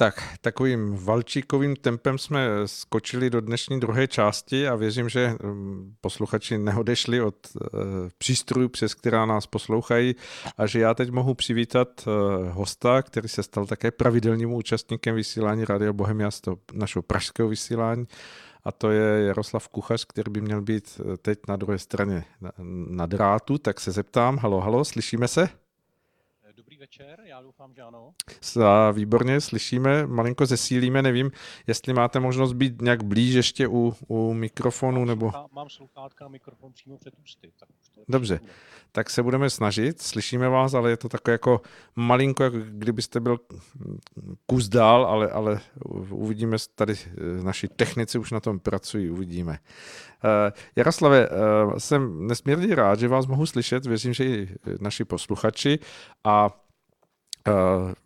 Tak, takovým valčíkovým tempem jsme skočili do dnešní druhé části a věřím, že mm, posluchači neodešli od uh, přístrojů, přes která nás poslouchají a že já teď mohu přivítat uh, hosta, který se stal také pravidelným účastníkem vysílání Radio Bohemia z toho našeho pražského vysílání a to je Jaroslav Kuchař, který by měl být eh, teď na druhé straně na, na drátu, tak se zeptám, halo, halo, slyšíme se? Večer, já doufám, že ano. A výborně, slyšíme, malinko zesílíme, nevím, jestli máte možnost být nějak blíž ještě u, u mikrofonu, mám nebo... Sluchá, mám sluchátka a mikrofon přímo před ústy. Tak už to Dobře, tak se budeme snažit, slyšíme vás, ale je to takové jako malinko, jako kdybyste byl kus dál, ale, ale uvidíme, tady eh, naši technici už na tom pracují, uvidíme. Uh, Jaroslave, uh, jsem nesmírně rád, že vás mohu slyšet, věřím, že i naši posluchači a Eh,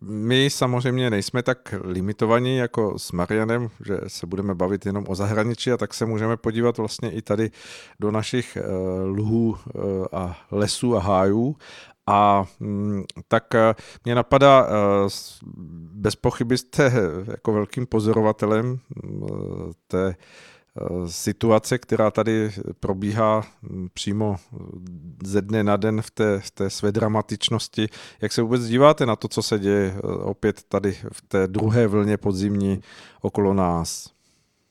my samozřejmě nejsme tak limitovaní jako s Marianem, že se budeme bavit jenom o zahraničí a tak se můžeme podívat vlastně i tady do našich eh, lhů eh, a lesů a hájů. A mm, tak mě napadá, bez pochyby jste jako velkým pozorovatelem té Eh, situace, která tady probíhá přímo ze dne na den v té, v té své dramatičnosti. Jak se vůbec díváte na to, co se děje eh, opět tady v té druhé vlně podzimní okolo nás?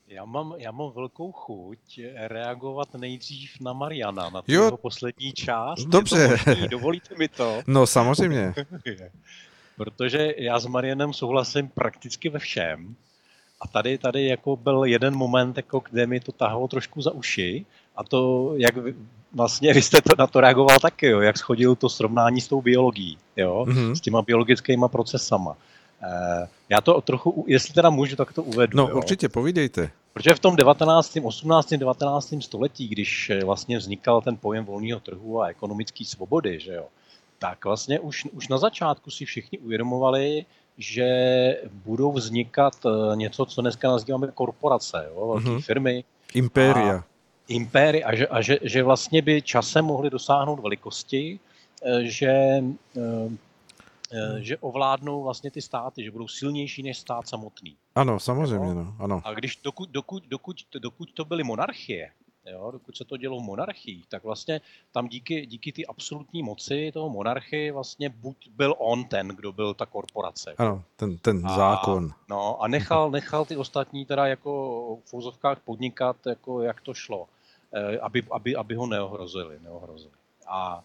Já mám, já mám velkou chuť reagovat nejdřív na Mariana, na tu jeho poslední část. Dobře. Dovolíte mi to? No samozřejmě. Protože já s Marianem souhlasím prakticky ve všem. A tady, tady jako byl jeden moment, jako, kde mi to tahalo trošku za uši a to, jak vlastně vy jste to, na to reagoval taky, jo, jak schodil to srovnání s tou biologií, jo, mm-hmm. s těma biologickými procesama. E, já to trochu, jestli teda můžu, tak to uvedu. No jo. určitě, povídejte. Protože v tom 19., 18., 19. století, když eh, vlastně vznikal ten pojem volného trhu a ekonomické svobody, že jo, tak vlastně už, už na začátku si všichni uvědomovali, že budou vznikat eh, něco, co dneska nazýváme korporace, jo, velké mm-hmm. firmy. Impéria. Impéry a, že, a že, že vlastně by časem mohly dosáhnout velikosti, eh, že, eh, že ovládnou vlastně ty státy, že budou silnější než stát samotný. Ano, samozřejmě, no, ano. A když dokud, dokud, dokud, dokud to byly monarchie, jo, dokud se to dělo v monarchii, tak vlastně tam díky, díky ty absolutní moci toho monarchy vlastně buď byl on ten, kdo byl ta korporace. Ano, ten, ten a, zákon. No a nechal, nechal ty ostatní teda jako v fouzovkách podnikat, jako jak to šlo, eh, aby, aby, aby ho neohrozili. neohrozili. A,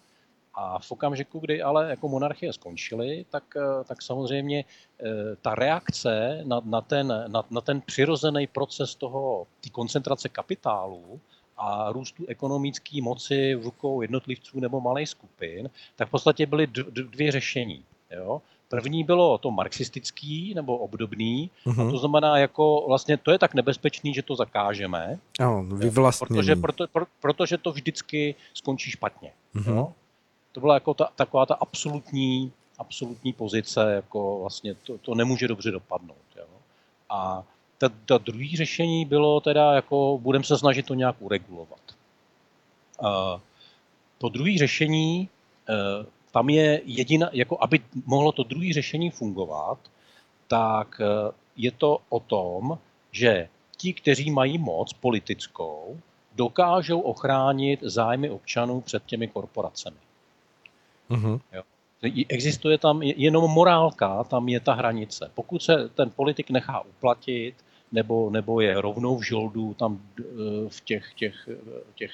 a v okamžiku, kdy ale jako monarchie skončily, tak, eh, tak samozřejmě eh, ta reakce na, na, ten, na, na ten přirozený proces toho, té koncentrace kapitálu, a růstu ekonomické moci v rukou jednotlivců nebo malých skupin, tak v podstatě byly dvě řešení. Jo? První bylo to marxistický nebo obdobný, uh-huh. a mhm. to znamená, jako vlastně to je tak nebezpečný, že to zakážeme. Ano, protože, proto, pro, protože to vždycky skončí špatně. Uh-huh. Jo? To byla jako ta, taková ta absolutní, absolutní pozice, jako vlastně to, to nemůže dobře dopadnout. Jo? A ta, ta druhé řešení bylo teda, jako budeme se snažit to nějak uregulovat. Uh, to druhé řešení, uh, tam je jediná, jako aby mohlo to druhé řešení fungovat, tak uh, je to o tom, že ti, kteří mají moc politickou, dokážou ochránit zájmy občanů před těmi korporacemi. Uh-huh. Jo. Existuje tam jenom morálka, tam je ta hranice. Pokud se ten politik nechá uplatit, nebo, nebo je rovnou v žoldu tam eh, v těch, těch, těch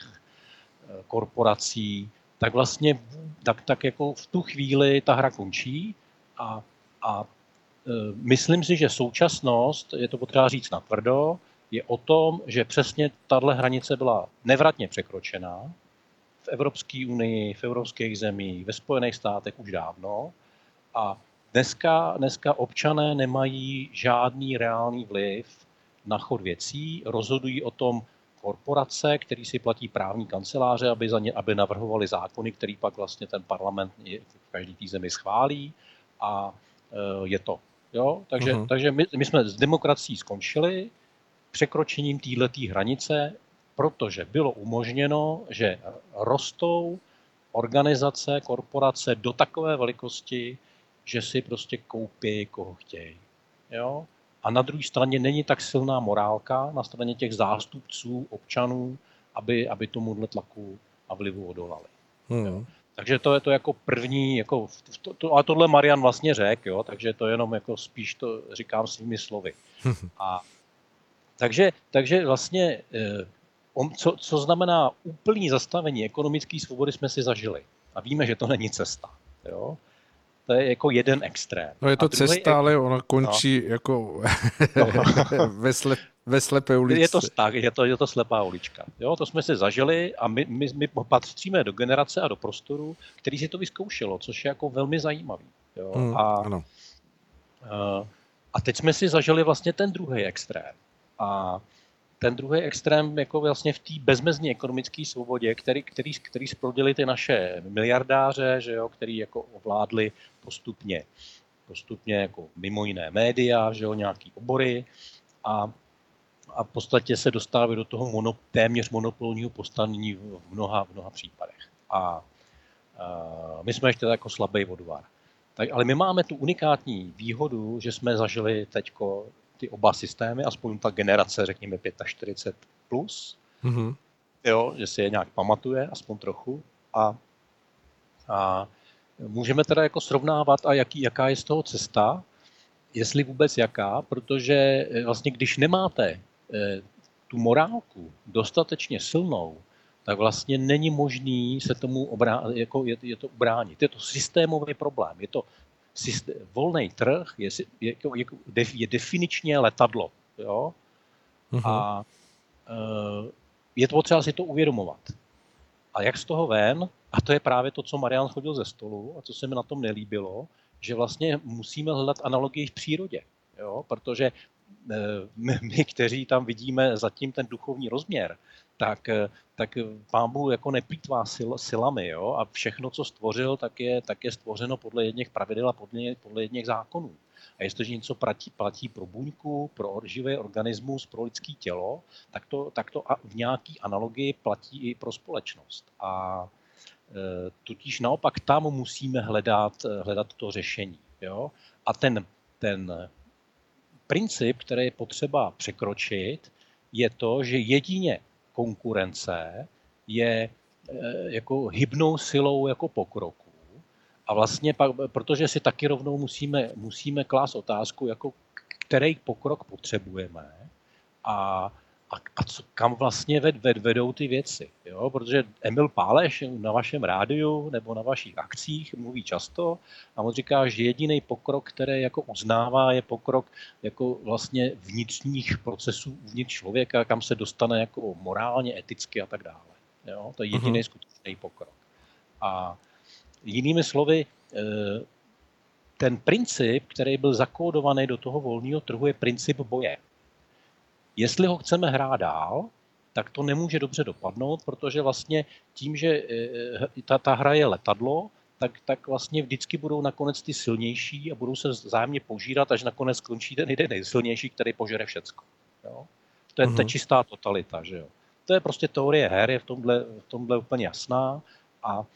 eh, korporací, tak vlastně tak, tak jako v tu chvíli ta hra končí a, a eh, myslím si, že současnost, je to potřeba říct natvrdo, je o tom, že přesně tahle hranice byla nevratně překročená v Evropské unii, v evropských zemích, ve Spojených státech už dávno a Dneska, dneska občané nemají žádný reálný vliv na chod věcí, rozhodují o tom korporace, který si platí právní kanceláře, aby, za ně, aby navrhovali zákony, který pak vlastně ten parlament v každý té zemi schválí a e, je to. Jo? Takže, uh-huh. takže my, my jsme s demokracií skončili překročením této hranice, protože bylo umožněno, že rostou organizace, korporace do takové velikosti, že si prostě koupí, koho chtějí. Jo? a na druhé straně není tak silná morálka na straně těch zástupců, občanů, aby, aby tomuhle tlaku a vlivu odolali. Hmm. Takže to je to jako první, jako to, to, a tohle Marian vlastně řekl, jo, takže to jenom jako spíš to říkám svými slovy. A, takže, takže vlastně, eh, on, co, co znamená úplný zastavení ekonomické svobody, jsme si zažili. A víme, že to není cesta. Jo? To je jako jeden extrém. No je to cesta, ale ona končí no. jako no. ve, slep, ve slepé ulici. Je to tak, je to, je to slepá ulička. Jo, to jsme si zažili a my, my, my patříme do generace a do prostoru, který si to vyzkoušelo, což je jako velmi zajímavý. Jo? Mm, a, ano. A, a teď jsme si zažili vlastně ten druhý extrém. A ten druhý extrém jako vlastně v té bezmezní ekonomické svobodě, který, který, který splodili ty naše miliardáře, že jo, který jako ovládli postupně, postupně jako mimo jiné média, že jo, nějaký obory a, a v podstatě se dostávají do toho mono, téměř monopolního postavení v mnoha, v mnoha případech. A, a my jsme ještě jako slabý vodvar. Tak, ale my máme tu unikátní výhodu, že jsme zažili teďko ty oba systémy, aspoň ta generace, řekněme 45 plus, mm-hmm. jo, že si je nějak pamatuje, aspoň trochu. A, a můžeme teda jako srovnávat, a jaký, jaká je z toho cesta, jestli vůbec jaká, protože eh, vlastně když nemáte eh, tu morálku dostatečně silnou, tak vlastně není možný se tomu obrá- jako je, je to ubránit. Je to systémový problém. Je to volný trh je, je, je, je definičně letadlo. Jo? Uh-huh. A uh, je to potřeba si to uvědomovat. A jak z toho ven, a to je právě to, co Marian chodil ze stolu a co se mi na tom nelíbilo, že vlastně musíme hledat analogii v přírodě. Jo? Protože uh, my, my, kteří tam vidíme zatím ten duchovní rozměr, tak, eh, tak pán Bůh jako neplýtvá sil, silami jo? a všechno, co stvořil, tak je, tak je stvořeno podle jedných pravidel a podle, podle jedných zákonů. A jestliže něco platí, platí pro buňku, pro živý organismus, pro lidské tělo, tak to, tak to v nějaký analogii platí i pro společnost. A e, totiž naopak tam musíme hledat, hledat to řešení. Jo? A ten, ten princip, který je potřeba překročit, je to, že jedině konkurence je eh, jako hybnou silou jako pokroku. A vlastně pak, protože si taky rovnou musíme, musíme klást otázku, jako který pokrok potřebujeme a a, a co, kam vlastně ved, ved, vedou ty věci. Jo? Protože Emil Páleš na vašem rádiu nebo na vašich akcích mluví často a on říká, že jediný pokrok, který jako uznává, je pokrok jako vlastně vnitřních procesů uvnitř člověka, kam se dostane jako morálně, eticky a tak dále. Jo? To je jediný uh-huh. skutečný pokrok. A jinými slovy, eh, ten princip, který byl zakódovaný do toho volného trhu, je princip boje. Jestli ho chceme hrát dál, tak to nemůže dobře dopadnout, protože vlastně tím, že eh, ta, ta hra je letadlo, tak, tak vlastně vždycky budou nakonec ty silnější a budou se vzájemně požírat, až nakonec skončí ten jeden nejsilnější, který požere všecko. Jo? To je uh-huh. ta mhm. čistá totalita. Že jo? To je prostě teorie her, je v tomhle, v tomhle úplně jasná a uh,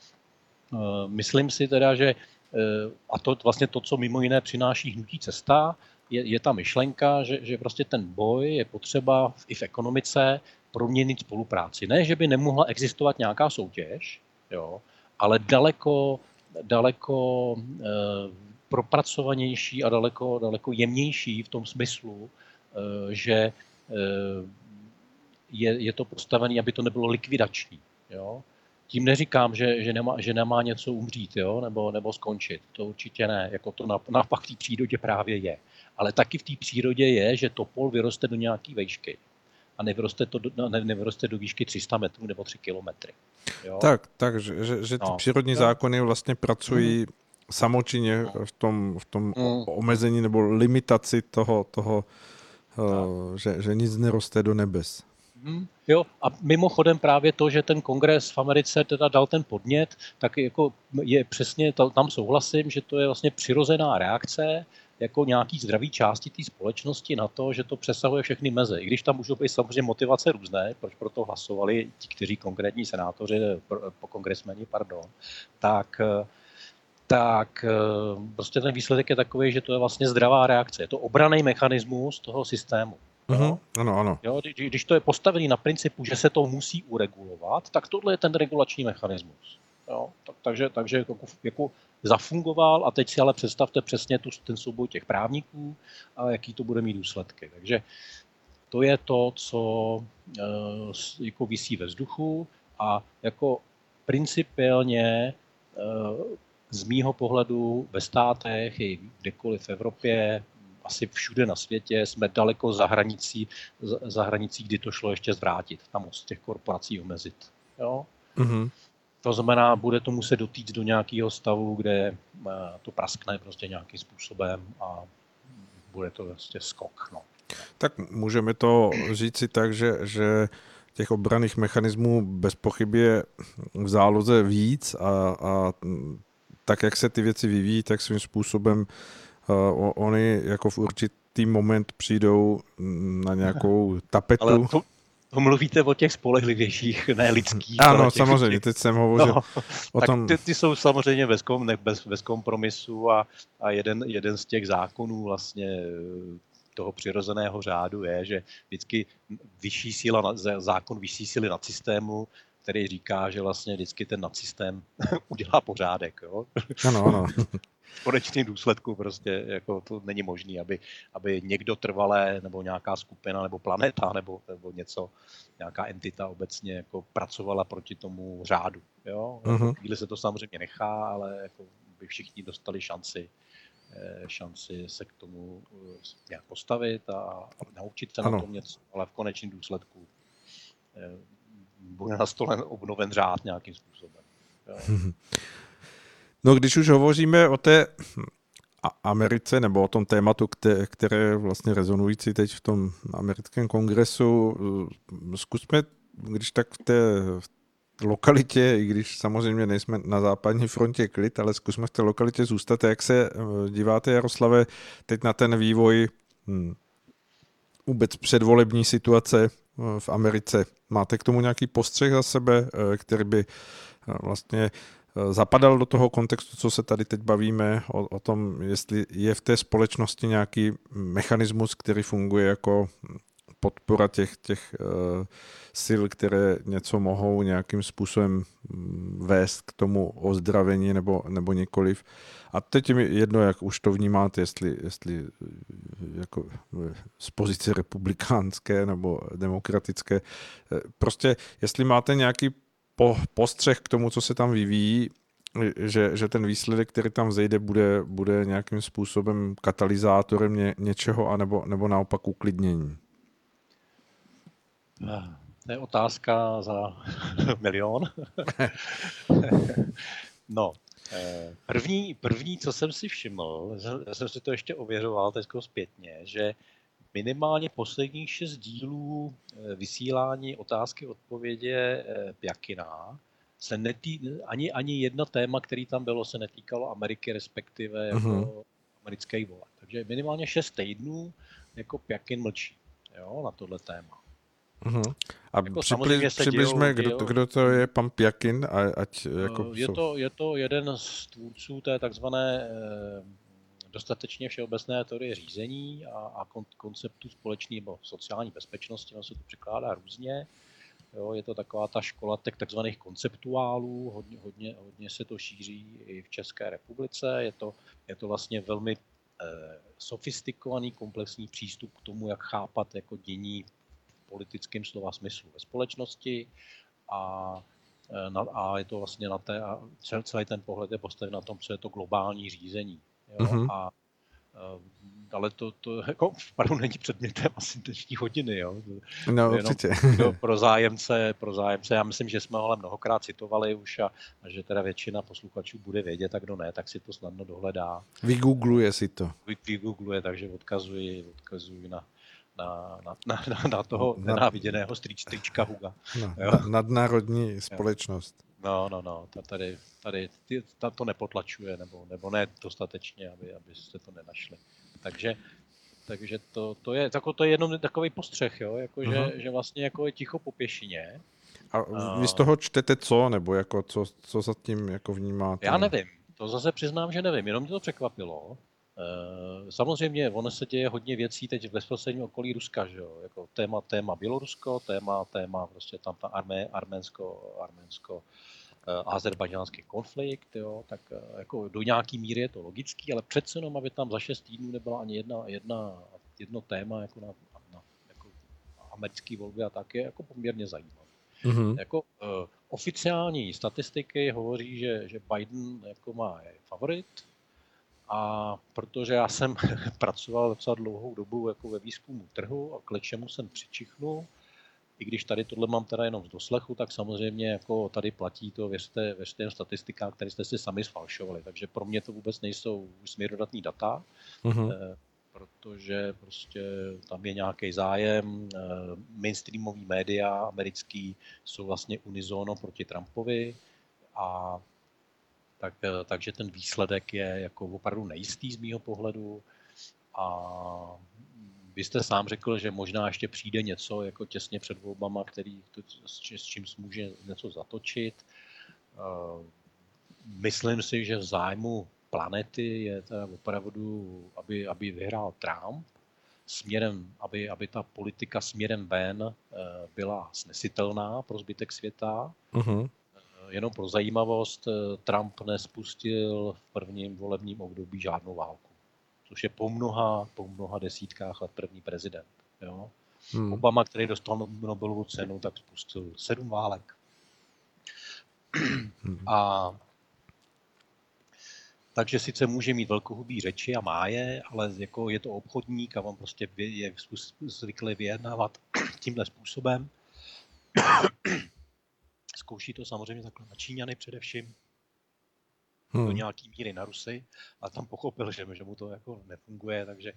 myslím si teda, že uh, a to vlastně to, co mimo jiné přináší hnutí cesta, je, je ta myšlenka, že, že prostě ten boj je potřeba i v ekonomice proměnit spolupráci. Ne, že by nemohla existovat nějaká soutěž, jo, ale daleko, daleko e, propracovanější a daleko, daleko jemnější v tom smyslu, e, že e, je, je to postavené, aby to nebylo likvidační. Jo. Tím neříkám, že, že, nemá, že nemá něco umřít jo, nebo, nebo skončit. To určitě ne. Jako to naopak v té přírodě právě je ale taky v té přírodě je, že topol vyroste do nějaké vejšky a nevyroste, to do, ne, nevyroste do výšky 300 metrů nebo 3 kilometry. Jo? Tak, tak, že, že, že ty no. přírodní no. zákony vlastně pracují mm. samočinně no. v tom, v tom mm. omezení nebo limitaci toho, toho no. uh, že, že nic neroste do nebes. Hmm, jo, a mimochodem právě to, že ten kongres v Americe teda dal ten podnět, tak jako je přesně, tam souhlasím, že to je vlastně přirozená reakce jako nějaký zdravý části té společnosti na to, že to přesahuje všechny meze. I když tam můžou být samozřejmě motivace různé, proč pro to hlasovali ti, kteří konkrétní senátoři, po kongresmeni, pardon, tak, tak prostě ten výsledek je takový, že to je vlastně zdravá reakce. Je to obraný mechanismus toho systému. Uh-huh. Ano, ano. Jo, když to je postavený na principu, že se to musí uregulovat, tak tohle je ten regulační mechanismus. Jo, tak, takže, takže jako, jako zafungoval a teď si ale představte přesně tu, ten souboj těch právníků a jaký to bude mít důsledky. Takže to je to, co e, jako visí ve vzduchu a jako principiálně e, z mýho pohledu ve státech i kdekoliv v Evropě asi všude na světě jsme daleko za hranicí, za hranicí kdy to šlo ještě zvrátit, tam moc těch korporací omezit. Jo? Mm-hmm. To znamená, bude to muset dotýct do nějakého stavu, kde eh, to praskne prostě nějakým způsobem a bude to prostě skok. No. Tak můžeme to říct si tak, že, že těch obraných mechanismů bez pochyby je v záloze víc a, a tak, jak se ty věci vyvíjí, tak svým způsobem uh, oni jako v určitý moment přijdou na nějakou tapetu. Ale to, to mluvíte o těch spolehlivějších, ne lidských. Ano, těch, samozřejmě, těch, teď jsem hovořil no, o tom. Ty, ty jsou samozřejmě bez, kom, ne, bez, bez kompromisu a, a jeden, jeden z těch zákonů vlastně toho přirozeného řádu je, že vždycky vyšší síla, zákon vyšší síly nad systému který říká, že vlastně vždycky ten nadsystém udělá pořádek. Jo? Ano, ano. V konečném důsledku prostě jako to není možné, aby, aby někdo trvalé, nebo nějaká skupina, nebo planeta, nebo, nebo něco, nějaká entita obecně jako pracovala proti tomu řádu. Jo? Uh-huh. Chvíli se to samozřejmě nechá, ale jako by všichni dostali šanci eh, šanci se k tomu eh, nějak postavit a naučit se ano. na tom něco, ale v konečném důsledku eh, bude nastolen obnoven řád nějakým způsobem. Jo. No když už hovoříme o té Americe nebo o tom tématu, které vlastně rezonující teď v tom americkém kongresu, zkusme, když tak v té lokalitě, i když samozřejmě nejsme na západní frontě klid, ale zkusme v té lokalitě zůstat. Jak se eh, díváte, Jaroslave, teď na ten vývoj hm, vůbec předvolební situace eh, v Americe? Máte k tomu nějaký postřeh za sebe, eh, který by vlastně zapadal do toho kontextu, co se tady teď bavíme, o, o tom, jestli je v té společnosti nějaký mechanismus, který funguje jako podpora těch, těch uh, sil, které něco mohou nějakým způsobem mm, vést k tomu ozdravení nebo, nebo nikoliv. A teď mi jedno, jak už to vnímáte, jestli, jestli eh, jako z pozice republikánské nebo demokratické. Eh, prostě, jestli máte nějaký po, postřeh k tomu, co se tam vyvíjí, že, že ten výsledek, který tam vzejde, bude, bude nějakým způsobem katalyzátorem ně, něčeho, anebo, nebo naopak uklidnění? To je otázka za milion. no, eh, první, první, co jsem si všiml, jsem si to ještě ověřoval teď zpětně, že minimálně posledních šest dílů eh, vysílání otázky odpovědě eh, Pjakina se netý, ani, ani jedno téma, který tam bylo, se netýkalo Ameriky, respektive jako uh-huh. americké vole. Takže minimálně šest týdnů jako Pjakin mlčí jo, na tohle téma. Uh-huh. A jako připli, přibližme, kdo, to, kdo to je pan Pjakin, ať jako... Je to, je to jeden z tvůrců té takzvané dostatečně všeobecné teorie řízení a, a kon, konceptu společné nebo sociální bezpečnosti, ono se to překládá různě. Jo, je to taková ta škola takzvaných konceptuálů, hodně, hodně, hodně se to šíří i v České republice. Je to, je to vlastně velmi eh, sofistikovaný, komplexní přístup k tomu, jak chápat jako dění v politickém slova smyslu ve společnosti a eh, a je to vlastně na té, a celý ten pohled je postaven na tom, co je to globální řízení. Jo? Mm-hmm. A, ale to, to jako pardon, není předmětem asi dnešní hodiny. Jo? No, určitě. Jo, pro, zájemce, pro zájemce, já myslím, že jsme ho ale mnohokrát citovali už a, a že teda většina posluchačů bude vědět, a kdo ne, tak si to snadno dohledá. Vygoogluje si to. Vy, vygoogluje, takže odkazuji, odkazuji na, na, na, na, na toho nenáviděného strička Huga. Na, nadnárodní společnost. No, no, no, ta tady, tady ta to nepotlačuje, nebo, nebo ne dostatečně, aby, aby jste to nenašli. Takže, takže to, to, je, tako, to je jenom takový postřeh, jo? Jako, uh-huh. že, že vlastně jako je ticho po pěšině. A vy z toho čtete co, nebo jako co, co za tím jako vnímáte? Já nevím. To zase přiznám, že nevím, jenom mě to překvapilo. Eh, samozřejmě, ono se děje hodně věcí teď v bezprostředním okolí Ruska, že jo? Jako téma, téma Bělorusko, téma, téma prostě tam ta armé, arménsko, arménsko eh, azerbajdžánský konflikt, jo? tak eh, jako do nějaký míry je to logický, ale přece jenom, aby tam za šest týdnů nebyla ani jedna, jedna, jedno téma jako na, na jako americké volby a tak je jako poměrně zajímavé. Mm-hmm. Jako, uh, oficiální statistiky hovoří, že, že Biden jako má favorit, a protože já jsem pracoval docela dlouhou dobu jako ve výzkumu trhu a k lečemu jsem přičichnul, i když tady tohle mám teda jenom z doslechu, tak samozřejmě jako tady platí to, věřte, věřte jen statistikách, které jste si sami sfalšovali. Takže pro mě to vůbec nejsou směrodatní data, uh-huh. protože prostě tam je nějaký zájem. Eh, mainstreamový média americký jsou vlastně unizono proti Trumpovi a tak, eh, takže ten výsledek je jako opravdu nejistý z mýho pohledu a vy jste sám řekl, že možná ještě přijde něco jako těsně před volbama, který to, s čím může něco zatočit. Eh, myslím si, že v zájmu planety je teda opravdu, aby, aby vyhrál Trump, směrem, aby, aby ta politika směrem ven eh, byla snesitelná pro zbytek světa. Uh-huh jenom pro zajímavost, eh, Trump nespustil v prvním volebním období žádnou válku, což je po mnoha, po mnoha desítkách let první prezident. Jo? Hmm. Obama, který dostal Nobelovu cenu, tak spustil sedm válek. Hmm. A takže sice může mít velkohubý řeči a má je, ale jako je to obchodník a on prostě je zvyklý vyjednávat tímhle způsobem. Zkouší to samozřejmě takhle na Číňany především, hmm. do nějaký míry na Rusy, a tam pochopil, že, že mu to jako nefunguje, takže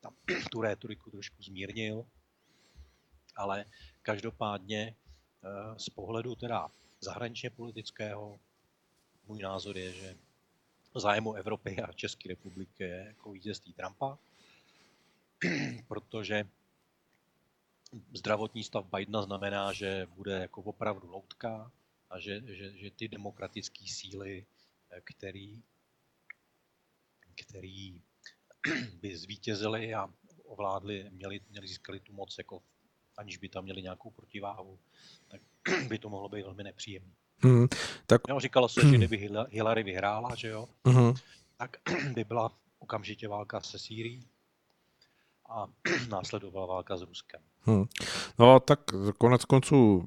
tam tu rétoriku trošku zmírnil. Ale každopádně eh, z pohledu teda zahraničně politického můj názor je, že zájmu Evropy a České republiky je jako vítězství Trumpa, protože zdravotní stav Bidena znamená, že bude jako opravdu loutka a že, že, že ty demokratické síly, který, který by zvítězili a ovládli, měli, měli získali tu moc, jako aniž by tam měli nějakou protiváhu, tak by to mohlo být velmi nepříjemné. Mm, tak... Jo, říkalo se, že kdyby Hillary vyhrála, že jo, mm. tak by byla okamžitě válka se Sýrií a následovala válka s Ruskem. Hmm. No tak konec konců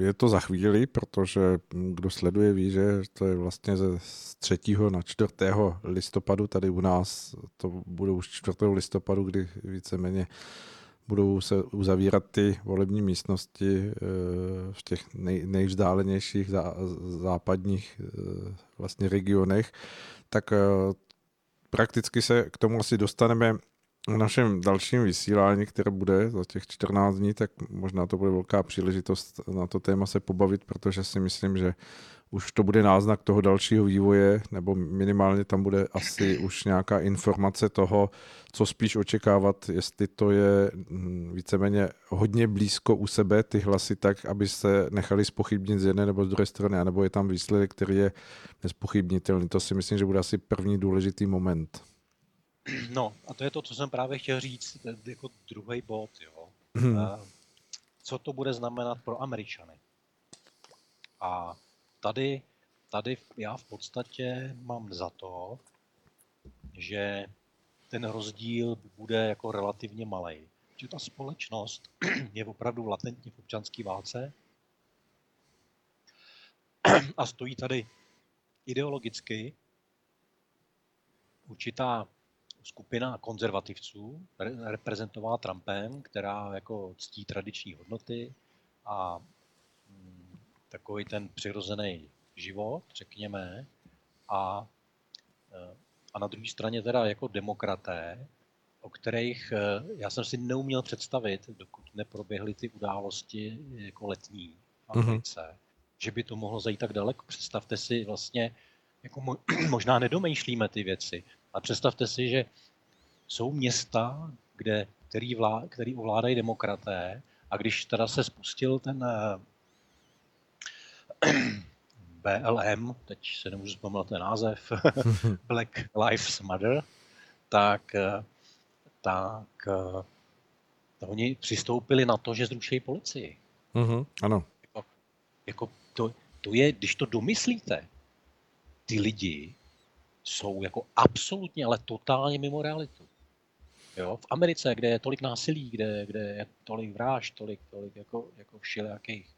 je to za chvíli, protože kdo sleduje ví, že to je vlastně ze 3. na 4. listopadu tady u nás, to bude už 4. listopadu, kdy víceméně budou se uzavírat ty volební místnosti eh, v těch nej, nejvzdálenějších zá, západních eh, vlastně regionech, tak eh, prakticky se k tomu asi dostaneme v našem dalším vysílání, které bude za těch 14 dní, tak možná to bude velká příležitost na to téma se pobavit, protože si myslím, že už to bude náznak toho dalšího vývoje, nebo minimálně tam bude asi už nějaká informace toho, co spíš očekávat, jestli to je hm, víceméně hodně blízko u sebe, ty hlasy tak, aby se nechali spochybnit z jedné nebo z druhé strany, nebo je tam výsledek, který je nespochybnitelný. To si myslím, že bude asi první důležitý moment. No, a to je to, co jsem právě chtěl říct, jako druhý bod, jo. Hmm. Co to bude znamenat pro Američany? A tady, tady já v podstatě mám za to, že ten rozdíl bude jako relativně malý. Že ta společnost je opravdu latentně v občanské válce a stojí tady ideologicky určitá skupina konzervativců, reprezentovala Trumpem, která jako ctí tradiční hodnoty a mm, takový ten přirozený život, řekněme, a, e, a na druhé straně teda jako demokraté, o kterých e, já jsem si neuměl představit, dokud neproběhly ty události jako letní v mhm. Americe, mm-hmm. že by to mohlo zajít tak daleko. Představte si vlastně, jako možná nedomýšlíme ty věci, a představte si, že jsou města, kde, který, vlá, který ovládají demokraté a když teda se spustil ten uh, BLM, teď se nemůžu vzpomenout ten název, Black Lives Matter, tak, tak oni přistoupili na to, že zruší policii. Mm-hmm, ano. Jako, jako to, to je, když to domyslíte, ty lidi jsou jako absolutně, ale totálně mimo realitu. Jo? V Americe, kde je tolik násilí, kde, kde je tolik vražd, tolik, tolik jako, jako všelijakých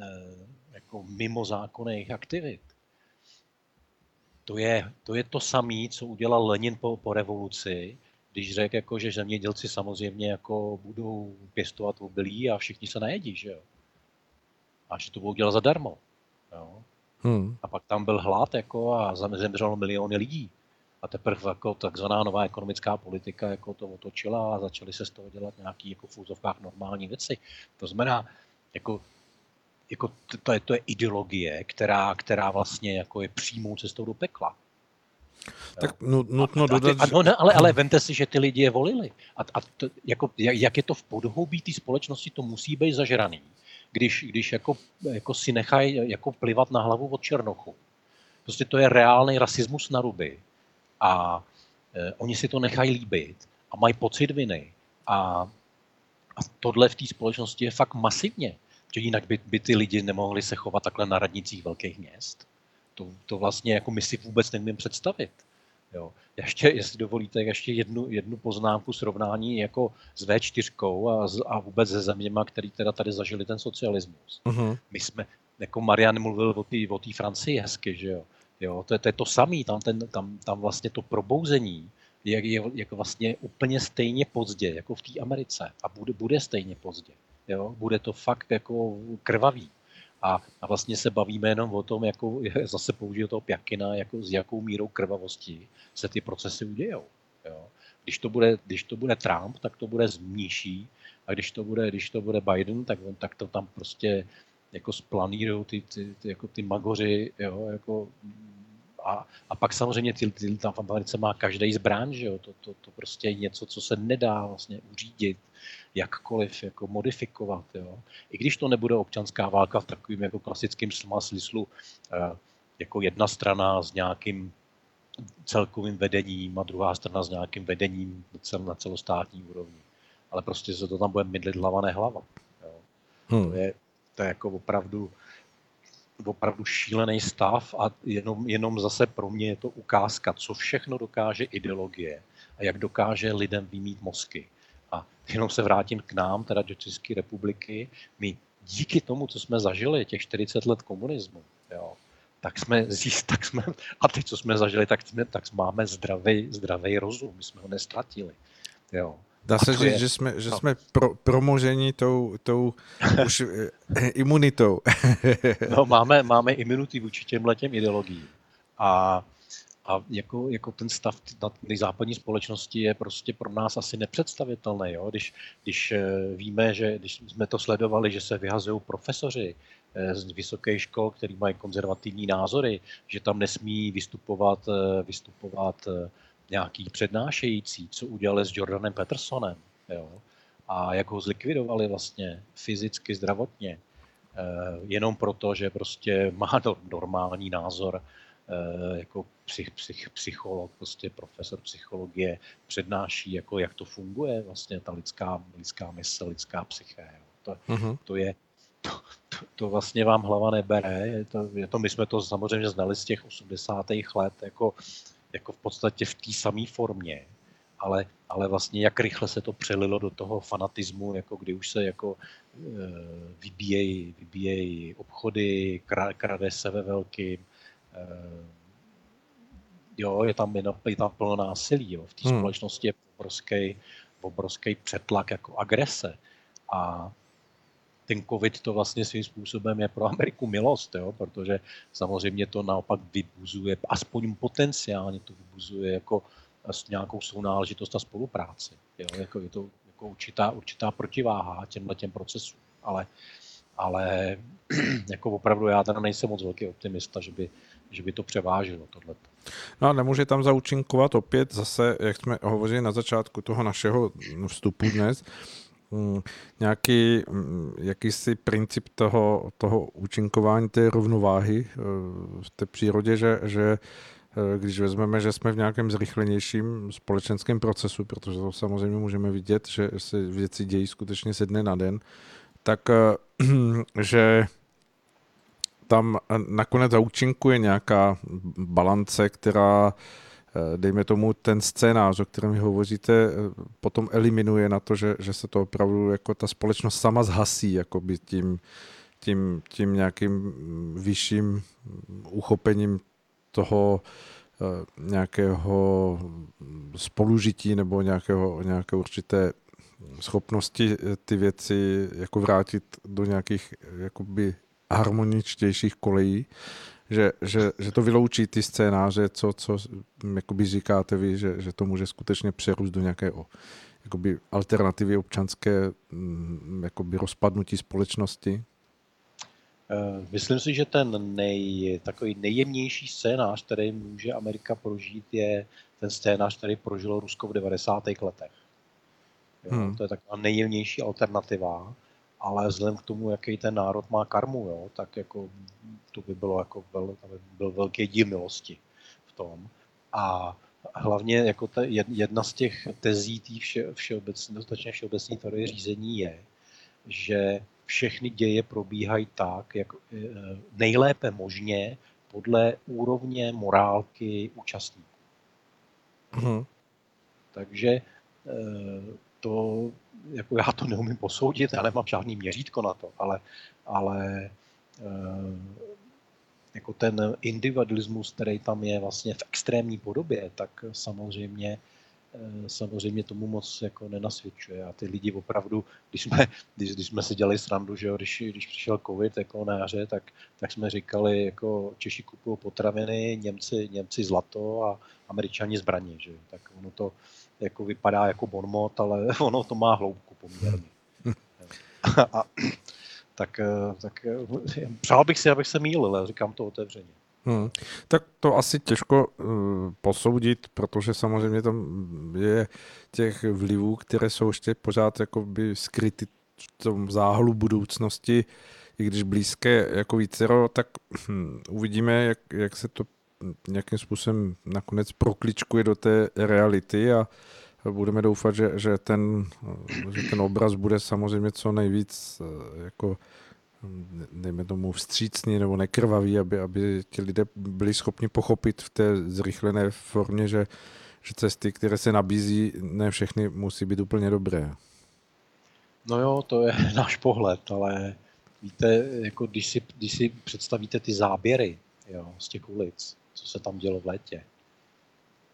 eh, jako mimozákonných aktivit, to je, to je to samé, co udělal Lenin po, po revoluci, když řekl, jako, že zemědělci samozřejmě jako budou pěstovat obilí a všichni se najedí, že jo. A že to budou dělat zadarmo. Jo. Hmm. A pak tam byl hlad jako, a zemřelo miliony lidí. A teprve jako takzvaná nová ekonomická politika jako to otočila a začaly se z toho dělat nějaké jako v úzovkách normální věci. To znamená, jako, jako to, je, to je ideologie, která, která vlastně jako je přímou cestou do pekla. Tak nutno dodat... A, ty, a, no, ale, ale vemte si, že ty lidi je volili. A, a to, jako, jak je to v podhoubí té společnosti, to musí být zažraný. Když, když jako, jako si nechají jako plivat na hlavu od Černochu. Prostě to je reálný rasismus na ruby. A e, oni si to nechají líbit a mají pocit viny. A, a tohle v té společnosti je fakt masivně. Že jinak by, by ty lidi nemohli se chovat takhle na radnicích velkých měst. To, to vlastně jako my si vůbec nemůžeme představit. Jo. Ještě, jestli dovolíte, ještě jednu, jednu poznámku srovnání jako s V4 a, z, a vůbec se zeměma, který teda tady zažili ten socialismus. Uh-huh. My jsme, jako Marian mluvil o té o Francii hezky, že jo. jo to, je, to je to samé, tam, ten, tam, tam vlastně to probouzení je, je, je vlastně úplně stejně pozdě, jako v té Americe. A bude, bude stejně pozdě. Jo? Bude to fakt jako krvavý. A, vlastně se bavíme jenom o tom, jako zase použiju toho Pjakina, jako s jakou mírou krvavosti se ty procesy udějou. Jo. Když, to bude, když to bude Trump, tak to bude zmníší, a když to bude, když to bude Biden, tak, tak to tam prostě jako splanírují ty, ty, ty, jako ty magoři, jo, jako a, a pak samozřejmě ty, ty, tam v Americe má každý zbraň, že jo? To, to, to prostě je něco, co se nedá vlastně uřídit jakkoliv jako modifikovat. Jo? I když to nebude občanská válka v takovým jako klasickém smyslu, eh, jako jedna strana s nějakým celkovým vedením a druhá strana s nějakým vedením na celostátní úrovni. Ale prostě se to tam bude mydlit hlava nehlava. Jo? Hmm. To, je, to je jako opravdu opravdu šílený stav a jenom, jenom zase pro mě je to ukázka, co všechno dokáže ideologie a jak dokáže lidem vymít mozky. A jenom se vrátím k nám, teda do České republiky, my díky tomu, co jsme zažili, těch 40 let komunismu, jo, tak jsme, tak jsme, a teď, co jsme zažili, tak, jsme, tak máme zdravý, zdravý rozum, my jsme ho nestratili. Jo. Dá se říct, je, že jsme, že no. jsme pro, promoženi tou, tou už eh, imunitou. no, máme, máme imunity vůči těm letěm ideologiím. A, a jako, jako ten stav na té západní společnosti je prostě pro nás asi nepředstavitelný. Jo? Když, když eh, víme, že když jsme to sledovali, že se vyhazují profesoři eh, z vysokých škol, který mají konzervativní názory, že tam nesmí vystupovat, vystupovat nějaký přednášející, co udělali s Jordanem Petersonem, jo? a jak ho zlikvidovali vlastně fyzicky, zdravotně, eh, jenom proto, že prostě má normální názor eh, jako psych, psych, psycholog, prostě profesor psychologie přednáší, jako jak to funguje vlastně ta lidská, lidská mysl, lidská psyché. Jo. To, uh-huh. to je to, to, to vlastně vám hlava nebere. Je to, je to, my jsme to samozřejmě znali z těch 80. let, jako jako v podstatě v té samé formě, ale, ale vlastně jak rychle se to přelilo do toho fanatismu, jako kdy už se jako e, vybíjejí, vybíjejí obchody, krade se ve velkým, e, jo, je tam, je tam plno násilí, jo. v té hmm. společnosti je obrovský, obrovský přetlak jako agrese a ten covid to vlastně svým způsobem je pro Ameriku milost, jo, protože samozřejmě to naopak vybuzuje, aspoň potenciálně to vybuzuje jako s nějakou sounáležitost a spolupráci. Jo, jako je to jako určitá, určitá protiváha těmhle těm procesům. Ale, ale jako opravdu já teda nejsem moc velký optimista, že by, že by to převážilo tohle. No a nemůže tam zaučinkovat opět zase, jak jsme hovořili na začátku toho našeho vstupu dnes, nějaký mm, jakýsi princip toho, toho účinkování té rovnováhy eh, v té přírodě, že, že eh, když vezmeme, že jsme v nějakém zrychlenějším společenském procesu, protože to samozřejmě můžeme vidět, že se věci dějí skutečně se dne na den, tak že tam nakonec zaúčinkuje nějaká balance, která Eh, dejme tomu, ten scénář, o kterém hovoříte, eh, potom eliminuje na to, že, že se to opravdu jako ta společnost sama zhasí jakoby tím, tím, tím nějakým vyšším uchopením toho eh, nějakého spolužití nebo nějakého, nějaké určité schopnosti ty věci jako vrátit do nějakých jakoby harmoničtějších kolejí že, že, že to vyloučí ty scénáře, co, co jakoby říkáte vy, že, že to může skutečně přerůst do nějaké jakoby alternativy občanské mm, jakoby rozpadnutí společnosti? Eh, myslím si, že ten nej, takový nejjemnější scénář, který může Amerika prožít, je ten scénář, který prožilo Rusko v 90. letech. Jo, hmm. To je taková nejjemnější alternativa, ale vzhledem k tomu, jaký ten národ má karmu, jo, tak jako to by bylo jako vel, by byl velký díl milosti v tom. A hlavně jako ta jedna z těch tezí té vše, všeobecné, dostatečně všeobecné teorie řízení je, že všechny děje probíhají tak, jak e, nejlépe možně podle úrovně morálky účastníků. Mm-hmm. Takže e, to, jako já to neumím posoudit, já nemám žádný měřítko na to, ale, ale e, jako ten individualismus, který tam je vlastně v extrémní podobě, tak samozřejmě eh, samozřejmě tomu moc jako nenasvědčuje. A ty lidi opravdu, když jsme, když, když jsme si dělali srandu, že jo, když, když přišel covid jako na jaře, tak, tak jsme říkali, jako Češi kupují potraviny, Němci, Němci zlato a Američani zbraně. Že? Tak ono to jako vypadá jako bonmot, ale ono to má hloubku poměrně. A, a, tak, eh, tak eh, přál bych si, abych se mýlil, říkám to otevřeně. Hmm. Tak to asi těžko uh, posoudit, protože samozřejmě tam je těch vlivů, které jsou ještě pořád jakoby skryty v tom záhlu budoucnosti, i když blízké jako vícero, tak hm, uvidíme, jak, jak se to nějakým způsobem nakonec prokličkuje do té reality a budeme doufat, že, že, ten, že ten obraz bude samozřejmě co nejvíc eh, jako dejme tomu vstřícný nebo nekrvavý, aby, aby ti lidé byli schopni pochopit v té zrychlené formě, že, že cesty, které se nabízí, ne všechny musí být úplně dobré. No jo, to je náš pohled, ale víte, jako když si, když si představíte ty záběry jo, z těch ulic, co se tam dělo v létě,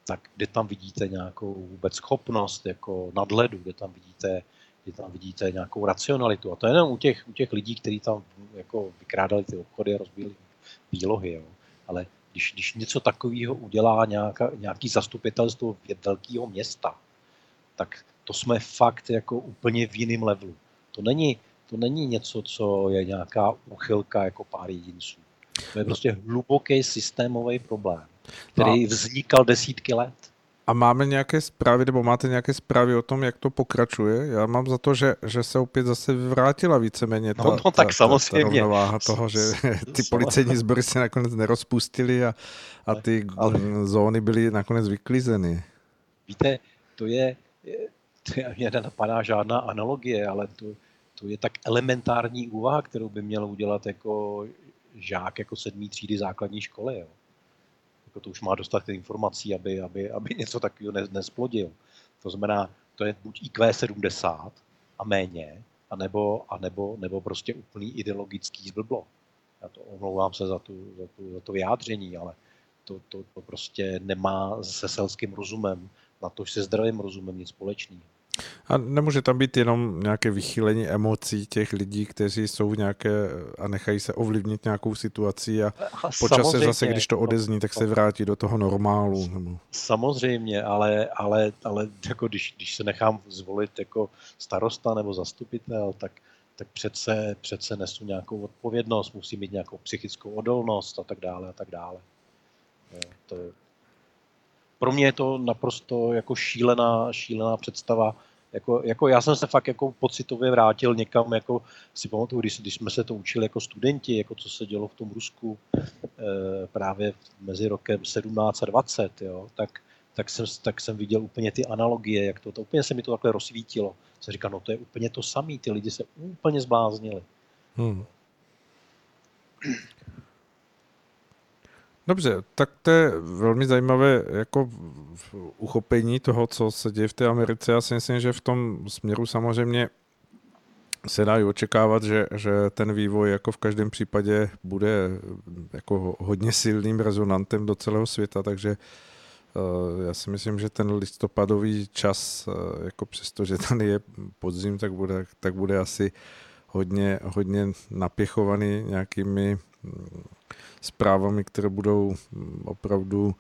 tak kde tam vidíte nějakou vůbec schopnost jako nadhledu, kde tam vidíte, kde tam vidíte nějakou racionalitu. A to je jenom u těch, u těch lidí, kteří tam jako vykrádali ty obchody a rozbíjeli výlohy. Jo. Ale když, když něco takového udělá nějaká, nějaký zastupitelstvo velkého města, tak to jsme fakt jako úplně v jiném levelu. To není, to není něco, co je nějaká uchylka jako pár jedinců. To je prostě hluboký systémový problém který no. vznikal desítky let. A máme nějaké zprávy, nebo máte nějaké zprávy o tom, jak to pokračuje? Já mám za to, že, že se opět zase vrátila víceméně ta, no, no, tak ta, samozřejmě. ta rovnováha toho, že ty policejní sbory se nakonec nerozpustily a, a ty ale, zóny byly nakonec vyklizeny. Víte, to je, to je mě nenapadá žádná analogie, ale to, to je tak elementární úvaha, kterou by měl udělat jako žák jako sedmý třídy základní školy. Jo jako to už má dostatek informací, aby, aby, aby něco takového ne, nesplodil. To znamená, to je buď IQ 70 a méně, anebo, anebo, nebo prostě úplný ideologický zblblo. Já to omlouvám se za, tu, za, tu, za to vyjádření, ale to, to, to prostě nemá se selským rozumem, na to se zdravým rozumem nic společného. A nemůže tam být jenom nějaké vychýlení emocí těch lidí, kteří jsou nějaké a nechají se ovlivnit nějakou situací a, a počase zase, když to odezní, tak se vrátí do toho normálu. Samozřejmě, ale, ale, ale jako když, když se nechám zvolit jako starosta nebo zastupitel, tak, tak přece, přece nesu nějakou odpovědnost, musí mít nějakou psychickou odolnost a tak dále a tak dále. To je, pro mě je to naprosto jako šílená, šílená představa jako, jako já jsem se fakt jako pocitově vrátil někam, jako si pamatuju, když, když jsme se to učili jako studenti, jako co se dělo v tom Rusku e, právě mezi rokem 17 a 20, jo, tak, tak, jsem, tak jsem viděl úplně ty analogie, jak to, to úplně se mi to takhle rozsvítilo. Jsem říkal, no to je úplně to samé, ty lidi se úplně zbláznili. Hmm. Dobře, tak to je velmi zajímavé jako uchopení toho, co se děje v té Americe. Já si myslím, že v tom směru samozřejmě se dá očekávat, že, že ten vývoj jako v každém případě bude jako hodně silným rezonantem do celého světa, takže uh, já si myslím, že ten listopadový čas, uh, jako přesto, že tady je podzim, tak bude, tak bude asi hodně, hodně napěchovaný nějakými zprávami, které budou opravdu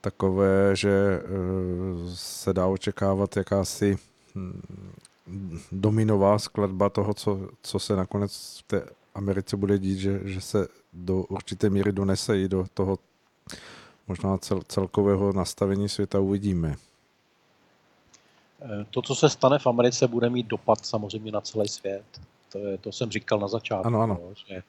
takové, že eh, se dá očekávat jakási hm, dominová skladba toho, co, co se nakonec v té Americe bude dít, že, že se do určité míry donese i do toho možná cel, celkového nastavení světa uvidíme. Eh, to, co se stane v Americe, bude mít dopad samozřejmě na celý svět. To, je, to jsem říkal na začátku. Ano, ano. No, že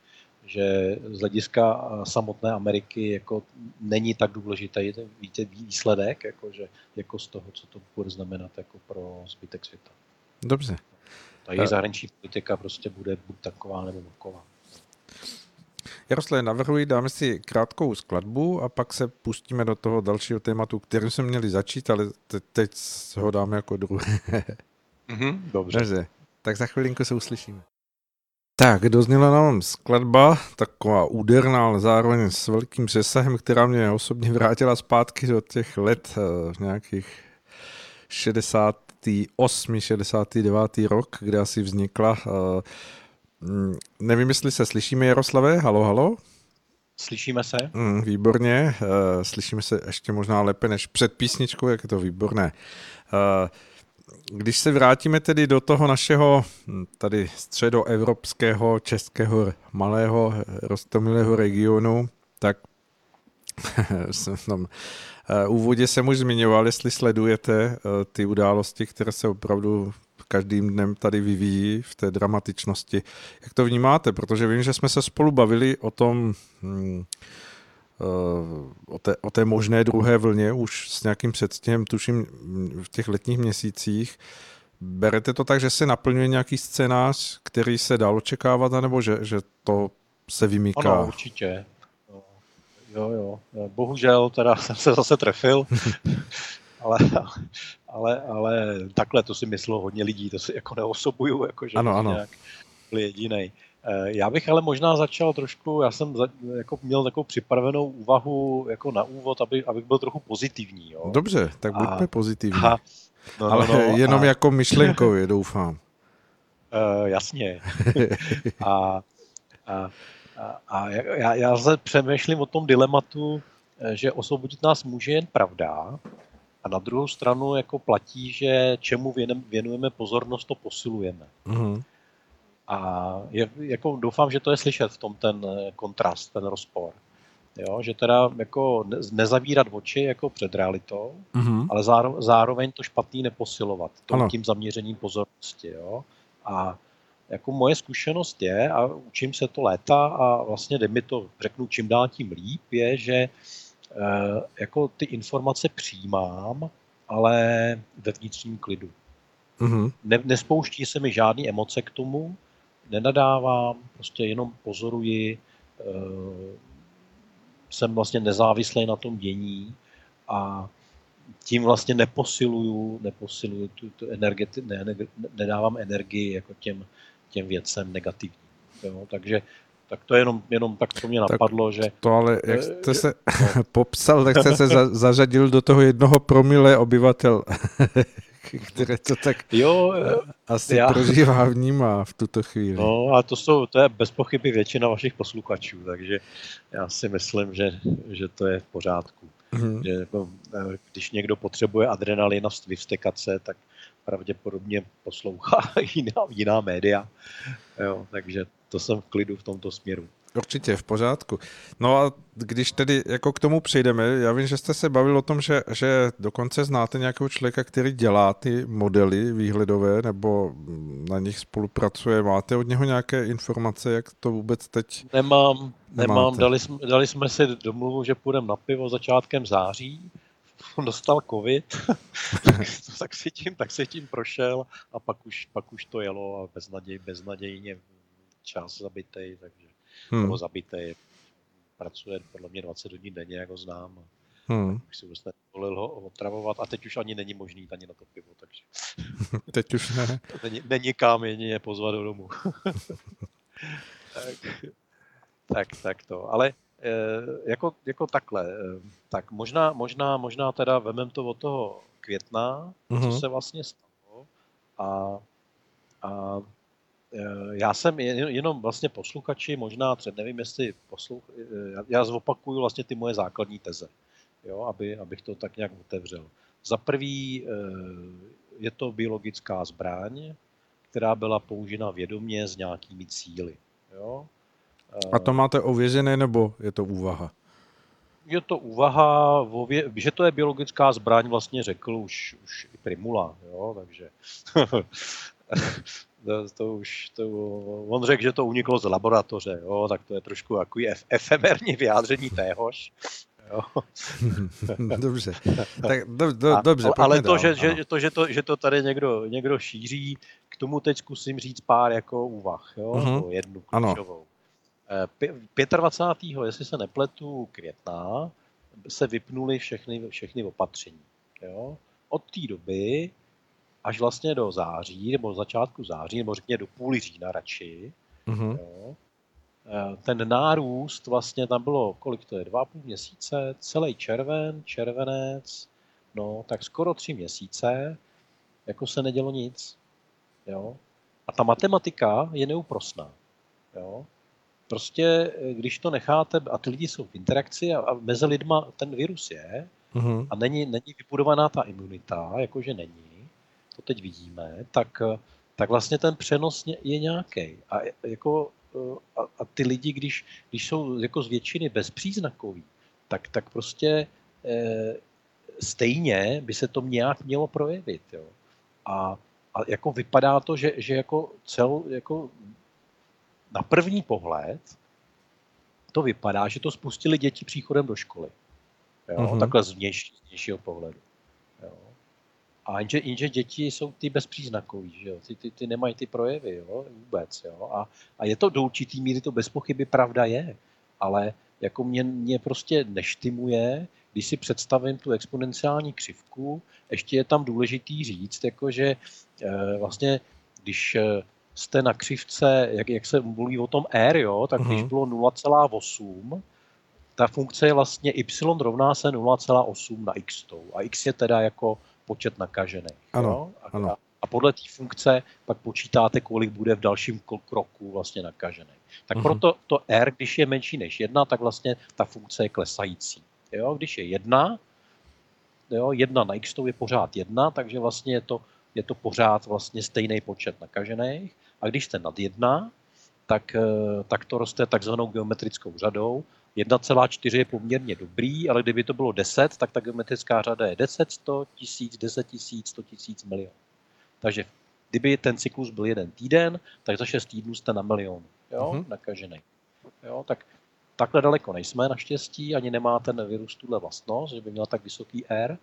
že z hlediska samotné Ameriky jako není tak důležitý víte, výsledek, jako, že, jako z toho, co to bude znamenat jako pro zbytek světa. Dobře. Ta její zahraniční politika prostě bude buď taková nebo taková. Jaroslav, navrhuji, dáme si krátkou skladbu a pak se pustíme do toho dalšího tématu, kterým jsme měli začít, ale te- teď ho dáme jako druhé. Mm-hmm, dobře. dobře. Tak za chvilinku se uslyšíme. Tak, dozněla nám skladba, taková úderná, ale zároveň s velkým přesahem, která mě osobně vrátila zpátky do těch let uh, nějakých 68, 69. rok, kde asi vznikla. Uh, nevím, jestli se slyšíme, Jaroslave, halo, halo? Slyšíme se? Mm, výborně, uh, slyšíme se ještě možná lépe než před písničkou, jak je to výborné. Uh, když se vrátíme tedy do toho našeho hm, tady středoevropského, českého malého rostomilého regionu, tak jsem eh, úvodě jsem už zmiňoval, jestli sledujete eh, ty události, které se opravdu každým dnem tady vyvíjí v té dramatičnosti. Jak to vnímáte? Protože vím, že jsme se spolu bavili o tom, hm, o té, o té možné druhé vlně už s nějakým předstěhem, tuším v těch letních měsících. Berete to tak, že se naplňuje nějaký scénář, který se dal očekávat, anebo že, že to se vymýká? Ano, určitě. Jo, jo. Bohužel teda jsem se zase trefil, ale, ale, ale takhle to si myslelo hodně lidí, to si jako neosobuju, jako že ano, ano. nějak byl jedinej. Eh, já bych ale možná začal trošku, já jsem za, jako měl takovou připravenou úvahu jako na úvod, aby, abych byl trochu pozitivní. Jo. Dobře, tak buďme a, pozitivní. A, no, no, ale no, jenom a, jako myšlenkově, doufám. Uh, jasně. a, a, a, a já, já se přemýšlím o tom dilematu, eh, že osvobodit nás může jen pravda, a na druhou stranu jako platí, že čemu věnujeme pozornost, to posilujeme. Uh-huh. A je, jako doufám, že to je slyšet v tom ten eh, kontrast, ten rozpor. Jo, že teda jako nezavírat oči jako před realitou, mm-hmm. ale zároveň, zároveň to špatný neposilovat to, tím zaměřením pozornosti. Jo. A jako moje zkušenost je, a učím se to léta a vlastně jde mi to, řeknu čím dál tím líp, je, že e, jako ty informace přijímám, ale ve vnitřním klidu. Mm-hmm. Ne, nespouští se mi žádný emoce k tomu, nenadávám, prostě jenom pozoruji, eh, jsem vlastně nezávislý na tom dění a tím vlastně neposiluju, neposiluju tu, tu energeti, ne, ne, nedávám energii jako těm, těm věcem negativním. Jo? Takže tak to jenom, jenom tak to mě napadlo, tak že... To ale, jak eh, jste se no. popsal, tak jste se za, zařadil do toho jednoho promile obyvatel které to tak jo, asi já, prožívá, vnímá v tuto chvíli. No a to, jsou, to je bez pochyby většina vašich posluchačů, takže já si myslím, že, že to je v pořádku. Mm-hmm. Že jako, eh, když někdo potřebuje adrenalin a vyvstekat se, tak pravděpodobně poslouchá jiná, jiná média. Jo, takže to jsem v klidu v tomto směru. Určitě, v pořádku. No a když tedy jako k tomu přejdeme, já vím, že jste se bavil o tom, že, že dokonce znáte nějakého člověka, který dělá ty modely výhledové nebo na nich spolupracuje. Máte od něho nějaké informace, jak to vůbec teď Nemám, nemám. Dali jsme, dali jsme si domluvu, že půjdeme na pivo začátkem září. On dostal covid, tak, si tím, tak si tím prošel a pak už, pak už to jelo a beznaděj, beznadějně čas zabitej, takže hmm. nebo zabitý, pracuje podle mě 20 hodin denně, jak ho znám. Hmm. Už si vůbec nevolil ho otravovat a teď už ani není možný ani na to pivo, takže... teď už ne. není, není kam jedině pozvat do domu. tak, tak, tak to. Ale e, jako, jako takhle, e, tak možná, možná, možná teda vemem to od toho května, mm-hmm. co mhm. se vlastně stalo a, a já jsem jenom vlastně posluchači, možná třeba nevím, jestli posluch, eh, já zopakuju vlastně ty moje základní teze, jo, aby, abych to tak nějak otevřel. Za prvý eh, je to biologická zbraň, která byla použita vědomě s nějakými cíly. Jo. A to máte ověřené, nebo je to úvaha? Je to úvaha, že to je biologická zbraň, vlastně řekl už, už i Primula, jo, takže to, to už, to, on řekl, že to uniklo z laboratoře, jo, tak to je trošku takový ef, efemerní vyjádření téhož. Jo. dobře, tak do, do, a, dobře. Ale to, že, že, to, že, to, že to tady někdo, někdo šíří, k tomu teď zkusím říct pár jako úvah, jo, uh-huh. jednu klíčovou. 25. jestli se nepletu, května, se vypnuly všechny, všechny opatření. Jo. Od té doby až vlastně do září, nebo začátku září, nebo řekněme do půly října radši. Mm-hmm. Jo. Eh, ten nárůst vlastně tam bylo, kolik to je, dva půl měsíce, celý červen, červenec, no tak skoro tři měsíce, jako se nedělo nic. Jo. A ta matematika je neúprosná. Jo. Prostě, eh, když to necháte, a ty lidi jsou v interakci a, a mezi lidma ten virus je, mm-hmm. a není, není vybudovaná ta imunita, jakože není, to teď vidíme, tak, tak vlastně ten přenos je nějaký. A, jako, a, a ty lidi, když, když jsou jako z většiny bezpříznakoví, tak, tak prostě e, stejně by se to nějak mělo projevit. Jo. A, a jako vypadá to, že, že jako cel, jako na první pohled to vypadá, že to spustili děti příchodem do školy. Jo, mm-hmm. Takhle z, z vnějšího pohledu. A jenže, jenže děti jsou ty bezpříznakový, že jo? Ty, ty, ty nemají ty projevy jo? vůbec. Jo? A, a je to do určitý míry, to bez pochyby pravda je, ale jako mě, mě prostě neštimuje, když si představím tu exponenciální křivku, ještě je tam důležitý říct, jako že e, vlastně, když eh, jste na křivce, jak, jak se mluví o tom R, jo, tak uh-huh. když mhm. bylo 0,8, ta funkce je vlastně y rovná se 0,8 na x. A x je teda jako počet nakažených. Ano, jo? A, ano. a podle té funkce pak počítáte, kolik bude v dalším kroku vlastně nakažený. Tak uh-huh. proto to R, když je menší než jedna, tak vlastně ta funkce je klesající. Jo? Když je jedna, jo, jedna na x je pořád jedna, takže vlastně je to, je to pořád vlastně stejný počet nakažených. A když jste nad jedna, tak, eh, tak to roste takzvanou geometrickou řadou 1,4 je poměrně dobrý, ale kdyby to bylo 10, tak ta geometrická řada je 10, 100, 1000, 10 tisíc, 100 tisíc, milion. Takže kdyby ten cyklus byl jeden týden, tak za 6 týdnů jste na milion jo, uh-huh. nakažený. Jo, tak takhle daleko nejsme naštěstí, ani nemá ten virus tuhle vlastnost, že by měl tak vysoký R,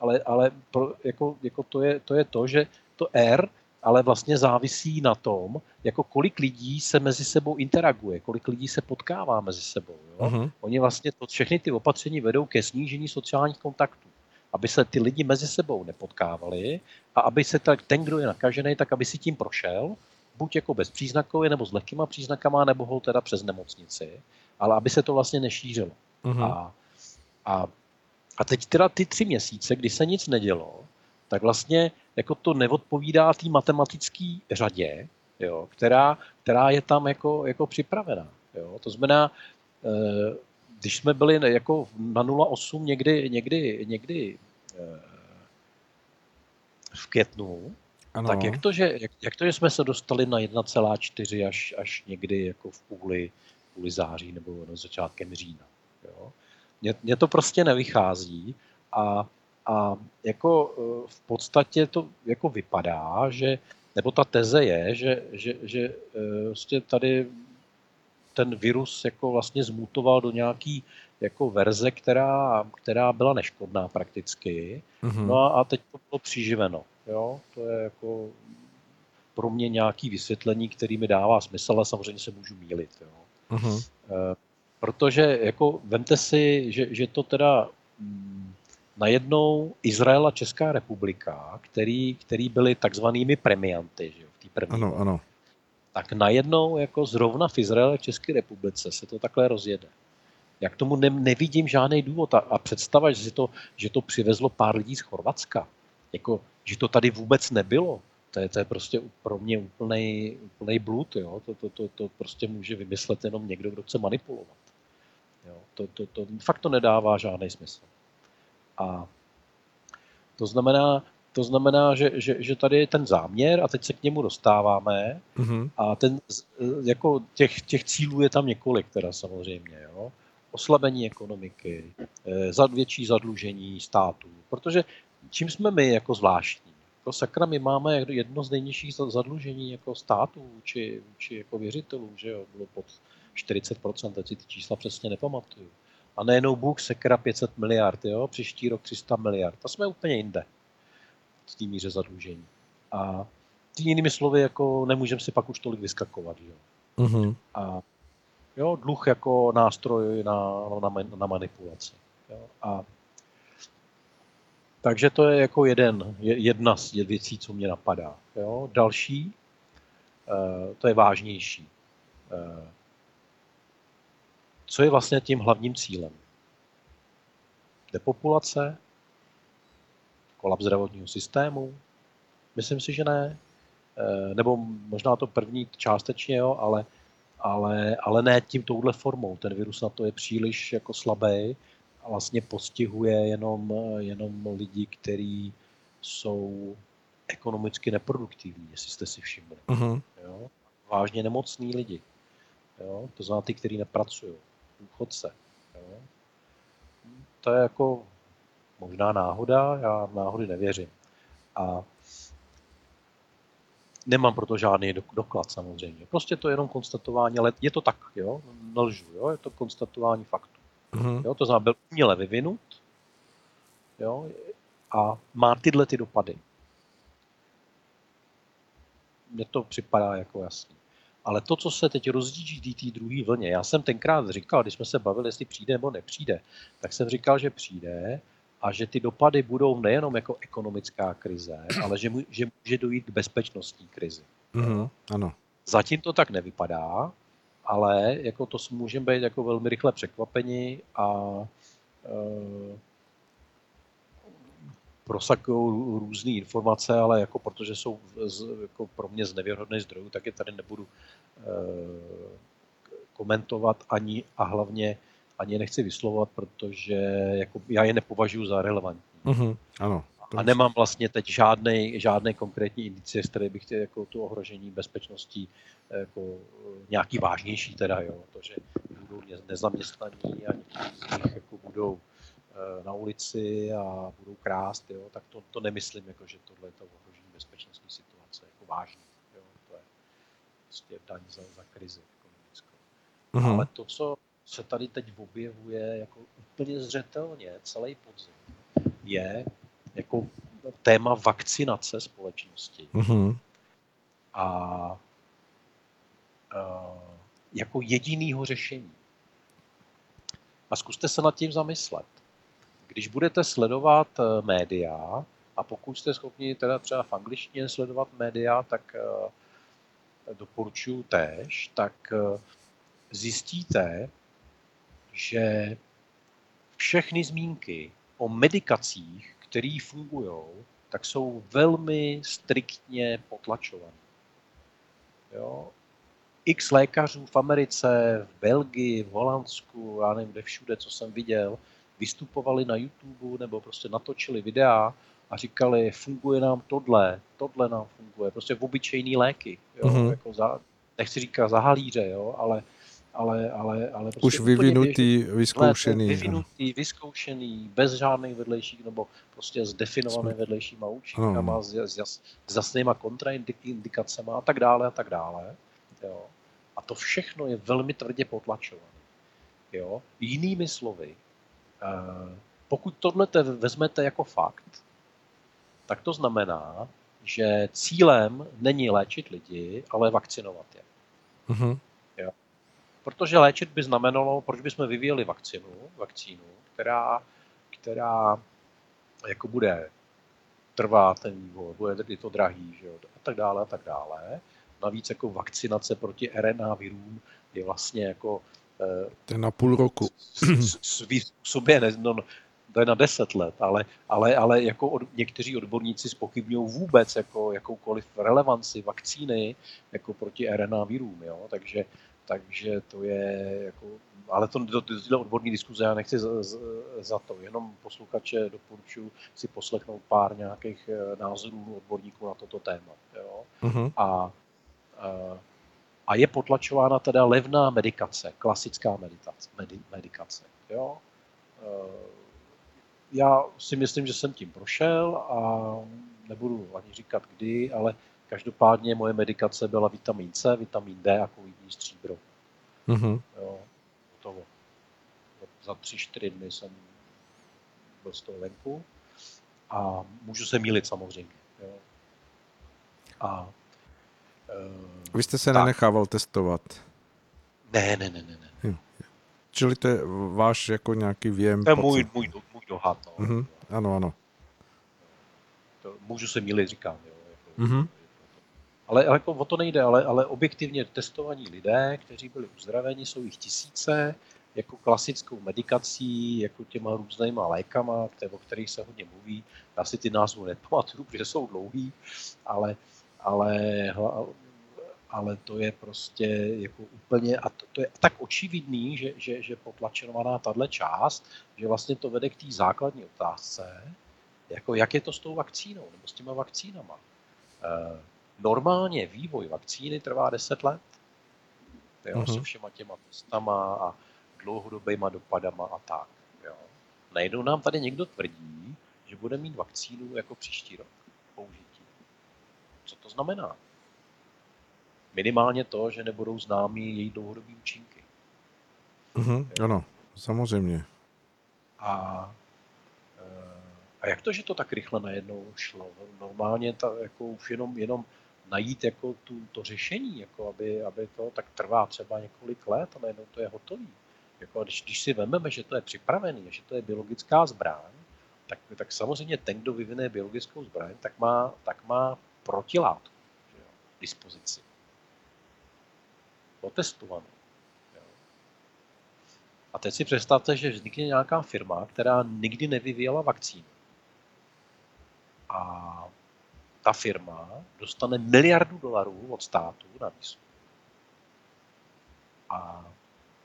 ale, ale pro, jako, jako to, je, to je to, že to R ale vlastně závisí na tom, jako kolik lidí se mezi sebou interaguje, kolik lidí se potkává mezi sebou. Jo? Uh-huh. Oni vlastně to, všechny ty opatření vedou ke snížení sociálních kontaktů, aby se ty lidi mezi sebou nepotkávali a aby se tak, ten, kdo je nakažený, tak aby si tím prošel, buď jako bezpříznakově, nebo s lehkýma příznakama, nebo ho teda přes nemocnici, ale aby se to vlastně nešířilo. Uh-huh. A, a, a teď teda ty tři měsíce, kdy se nic nedělo, tak vlastně jako to neodpovídá té matematické řadě, jo, která, která je tam jako, jako připravená. Jo. To znamená, eh, když jsme byli jako na 0,8 někdy, někdy, někdy eh, v květnu, ano. tak jak to, že, jak, jak to, že jsme se dostali na 1,4 až, až někdy jako v půli, kvůli září nebo no, začátkem října. Jo. Mně to prostě nevychází a, a jako e, v podstatě to jako vypadá, že nebo ta teze je, že, že, že vlastně tady ten virus jako vlastně zmutoval do nějaký jako verze, která, která byla neškodná prakticky. Mm-hmm. No a, a teď to bylo přiživeno. Jo? To je jako pro mě nějaký vysvětlení, který mi dává smysl, ale samozřejmě se můžu mílit. Jo? Mm-hmm. E, protože jako vemte si, že, že to teda mm, najednou Izrael a Česká republika, který, který byli takzvanými premianty že jo, v té první. Ano, ano. Tak najednou jako zrovna v Izraeli a České republice se to takhle rozjede. Já k tomu ne, nevidím žádný důvod. A, a představa, že, to, že to přivezlo pár lidí z Chorvatska, jako, že to tady vůbec nebylo, to je, to je prostě pro mě úplný, úplný blud. Jo? To, to, to, to prostě může vymyslet jenom někdo, kdo chce manipulovat. Jo? To, to, to, fakt to nedává žádný smysl. A to znamená, to znamená, že, že, že tady je ten záměr a teď se k němu dostáváme mm-hmm. a ten, jako těch, těch cílů je tam několik teda samozřejmě. Jo? Oslabení ekonomiky, eh, větší zadlužení států, protože čím jsme my jako zvláštní? Pro sakra my máme jedno z nejnižších zadlužení jako států či, či jako věřitelů, že jo, bylo pod 40%, teď si ty čísla přesně nepamatuju. A nejenom Bůh sekra 500 miliard, jo? příští rok 300 miliard. To jsme úplně jinde v té míře zadlužení. A ty jinými slovy, jako nemůžeme si pak už tolik vyskakovat. Jo? Mm-hmm. A jo, dluh jako nástroj na, na, na manipulaci. Jo? A takže to je jako jeden, jedna z věcí, co mě napadá. Jo? Další, uh, to je vážnější. Co je vlastně tím hlavním cílem? Depopulace? Kolaps zdravotního systému? Myslím si, že ne. E, nebo možná to první částečně, jo, ale, ale, ale ne tím touhle formou. Ten virus na to je příliš jako slabý a vlastně postihuje jenom, jenom lidi, kteří jsou ekonomicky neproduktivní, jestli jste si všimli. Uh-huh. Jo? Vážně nemocní lidi. Jo? To znamená ty, kteří nepracují důchodce. Jo. To je jako možná náhoda, já v náhody nevěřím. A nemám proto žádný doklad samozřejmě. Prostě to je jenom konstatování, ale je to tak, jo, nelžu, jo, je to konstatování faktu. Mm-hmm. Jo, to znamená, byl uměle vyvinut, jo, a má tyhle ty dopady. Mně to připadá jako jasný. Ale to, co se teď rozdíží té druhé vlně, já jsem tenkrát říkal, když jsme se bavili, jestli přijde nebo nepřijde, tak jsem říkal, že přijde a že ty dopady budou nejenom jako ekonomická krize, ale že, mu, že může dojít k bezpečnostní krizi. Mm-hmm, ano. Zatím to tak nevypadá, ale jako to můžeme být jako velmi rychle překvapeni a e, prosakují různé informace, ale jako protože jsou z, jako pro mě z nevěrhodných zdrojů, tak je tady nebudu e, komentovat ani a hlavně ani je nechci vyslovovat, protože jako já je nepovažuji za relevantní. Mm-hmm, ano. A nemám vlastně teď žádný, žádný konkrétní indicie, z které bych chtěl jako tu ohrožení bezpečností jako nějaký vážnější teda, jo, to, že budou nezaměstnaní a někteří z nich jako budou Eh, na ulici a budou krást, jo, tak to, to nemyslím, jako, že tohle je to ohrožení bezpečnostní situace, jako vážný. Jo, to je prostě daň za, za krizi ekonomickou. Mm-hmm. Ale to, co se tady teď objevuje jako úplně zřetelně celý podzim, je jako téma vakcinace společnosti. Mm-hmm. A, a jako jedinýho řešení. A zkuste se nad tím zamyslet. Když budete sledovat eh, média, a pokud jste schopni teda třeba v angličtině sledovat média, tak eh, doporučuji též, tak eh, zjistíte, že všechny zmínky o medikacích, které fungují, tak jsou velmi striktně potlačované. Jo? X lékařů v Americe, v Belgii, v Holandsku, já nevím kde všude, co jsem viděl, vystupovali na YouTube nebo prostě natočili videa a říkali, funguje nám tohle, tohle nám funguje, prostě v obyčejný léky, jo, mm-hmm. jako za, nechci říkat za halíře, jo, ale ale, ale, ale prostě Už vyvinutý, běžný, vyzkoušený. Vyvinutý, vyzkoušený, bez žádných vedlejších, nebo prostě s definovanými vedlejšíma účinkama, s, s, s jasnýma kontraindikacemi a tak dále a tak dále. Jo. A to všechno je velmi tvrdě potlačované. Jo. Jinými slovy, pokud tohle vezmete jako fakt, tak to znamená, že cílem není léčit lidi, ale vakcinovat je. Mm-hmm. Jo. Protože léčit by znamenalo, proč bychom vyvíjeli vakcinu, vakcínu, která, která jako bude trvá ten vývoj, bude to drahý, že jo, a tak dále, a tak dále. Navíc jako vakcinace proti RNA virům je vlastně jako eh, to je na půl roku. Svý sobě ne, no, to je na deset let, ale, ale, ale jako od, někteří odborníci spochybňují vůbec jako, jakoukoliv relevanci vakcíny jako proti RNA virům, jo? Takže, takže to je jako, ale to, to, to, to odborní diskuze já nechci za, za to, jenom posluchače doporučuji si poslechnout pár nějakých eh, názorů odborníků na toto téma, jo? Uh-huh. A, a a je potlačována teda levná medikace, klasická meditace, medi, medikace. Jo? Eh, já si myslím, že jsem tím prošel a nebudu ani říkat kdy, ale každopádně moje medikace byla vitamin C, vitamin D a kovidní stříbro. Mm-hmm. Jo, hotovo. Za tři, čtyři dny jsem byl z toho venku a můžu se mílit samozřejmě. Jo. A, Vy jste se tak. nenechával testovat? Ne, ne, ne, ne. ne. Čili to je váš jako nějaký věm? To je můj, můj, můj dohad. No. Mm-hmm. Ano, ano. To můžu se mílit, říkám. Jo, jako, mm-hmm. Ale jako o to nejde, ale, ale objektivně testovaní lidé, kteří byli uzdraveni, jsou jich tisíce, jako klasickou medikací, jako těma různýma lékama, o kterých se hodně mluví. Já si ty názvy nepamatuju, protože jsou dlouhý, ale, ale ale to je prostě jako úplně, a to, to je tak očividný, že, že, že potlačenovaná tahle část, že vlastně to vede k té základní otázce, jako jak je to s tou vakcínou, nebo s těma vakcínama. E, normálně vývoj vakcíny trvá 10 let, jo, uh-huh. se všema těma testama a dlouhodobýma dopadama a tak. Jo. Najednou nám tady někdo tvrdí, že bude mít vakcínu jako příští rok použití. Co to znamená? Minimálně to, že nebudou známí její dlouhodobé účinky. Mm-hmm, ano, samozřejmě. A, eh, a jak to, že to tak rychle najednou šlo? Normálně ta, jako už jenom, jenom najít jako tu, to řešení, jako aby, aby to tak trvá třeba několik let a najednou to je hotový. Jako, když, když si vezmeme, že to je připravený, že to je biologická zbraň, tak, tak samozřejmě ten, kdo vyvine biologickou zbraň, tak má, tak má protilátku že jo, dispozici otestovaný. A teď si představte, že vznikne nějaká firma, která nikdy nevyvíjela vakcínu. A ta firma dostane miliardu dolarů od státu na výzkum. A,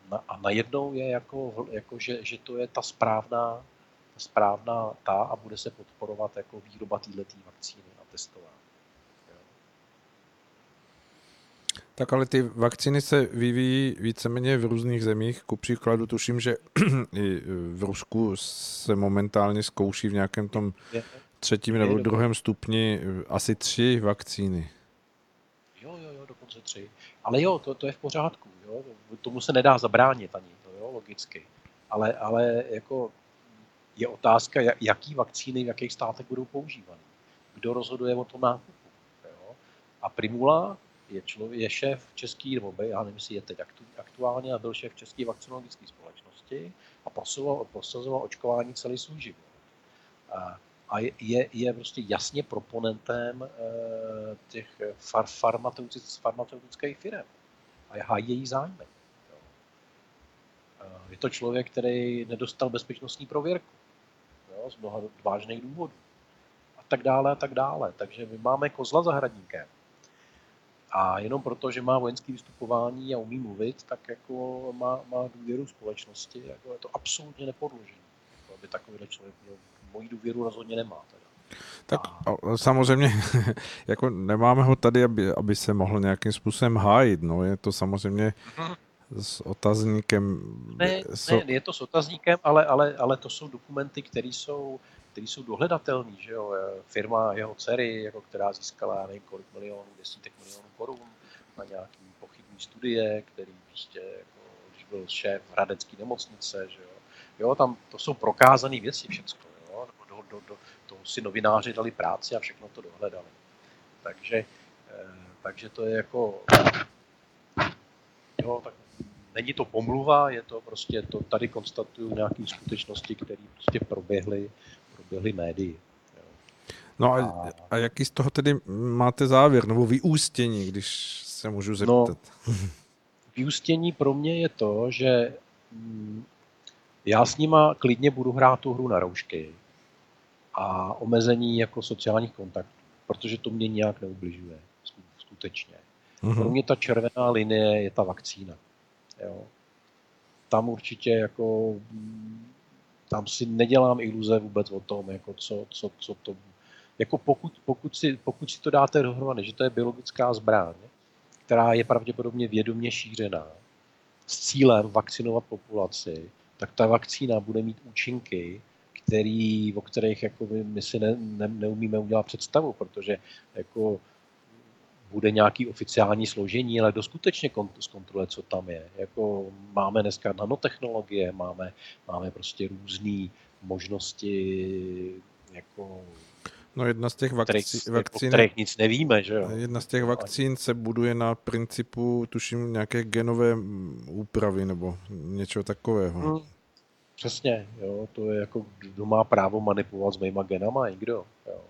na, a najednou je jako, jako že, že to je ta správná, ta správná ta a bude se podporovat jako výroba této vakcíny a testování. Tak ale ty vakcíny se vyvíjí víceméně v různých zemích. Ku příkladu tuším, že i v Rusku se momentálně zkouší v nějakém tom třetím nebo druhém stupni asi tři vakcíny. Jo, jo, jo, dokonce tři. Ale jo, to, to je v pořádku. Jo? Tomu se nedá zabránit ani, to jo, logicky. Ale, ale jako je otázka, jaký vakcíny v jakých státech budou používány. Kdo rozhoduje o tom nákupu. Jo? A Primula je, člověk, je šéf český, nebo by, já nevím, jestli je teď aktu, aktuálně, a byl šéf české vakcinologické společnosti a prosazoval, prosazoval očkování celý svůj život. A, a je, je prostě jasně proponentem e, těch far, farmaceutických, farmaceutických firm a hájí její zájmy. Jo. Je to člověk, který nedostal bezpečnostní prověrku jo, z mnoha vážných důvodů. A tak dále, a tak dále. Takže my máme kozla zahradníkem a jenom proto, že má vojenské vystupování a umí mluvit, tak jako má, má důvěru společnosti. Jako je to absolutně nepodložené. Jako aby takovýhle člověk měl moji důvěru rozhodně nemá. Teda. Tak a... samozřejmě, jako nemáme ho tady, aby, aby se mohl nějakým způsobem hájit. No, je to samozřejmě, s otazníkem. Ne, so... ne, je to s otazníkem, ale, ale, ale to jsou dokumenty, které jsou, které jsou dohledatelné. Že jo? Firma jeho dcery, jako která získala nevím kolik milionů, desítek milionů korun na nějaký pochybní studie, který prostě, jako, když byl šéf Hradecký nemocnice, že jo? jo, tam to jsou prokázané věci všechno. Jo? Do, do, do, toho si novináři dali práci a všechno to dohledali. Takže, eh, takže to je jako, jo, tak není to pomluva, je to prostě, to tady konstatuju nějaké skutečnosti, které prostě proběhly, proběhly médii. No a, a jaký z toho tedy máte závěr, nebo vyústění, když se můžu no, zeptat? No, vyústění pro mě je to, že mm, já s nima klidně budu hrát tu hru na roušky a omezení jako sociálních kontaktů, protože to mě nějak neubližuje, skutečně. Mm-hmm. Pro mě ta červená linie je ta vakcína. Jo. Tam určitě jako tam si nedělám iluze vůbec o tom, jako co, co, co to jako pokud, pokud, si, pokud si to dáte dohromady, že to je biologická zbraň, která je pravděpodobně vědomě šířená s cílem vakcinovat populaci, tak ta vakcína bude mít účinky, který, o kterých jako my, my si ne, ne, neumíme udělat představu, protože jako bude nějaký oficiální složení, ale kdo skutečně zkontroluje, co tam je. Jako máme dneska nanotechnologie, máme, máme prostě různé možnosti jako No jedna z těch vakcí, kterých, vakcín, o kterých nic nevíme, že jo? Jedna z těch vakcín se buduje na principu, tuším, nějaké genové úpravy nebo něčeho takového. Hmm, přesně, jo, to je jako, kdo má právo manipulovat s mýma genama, nikdo, jo.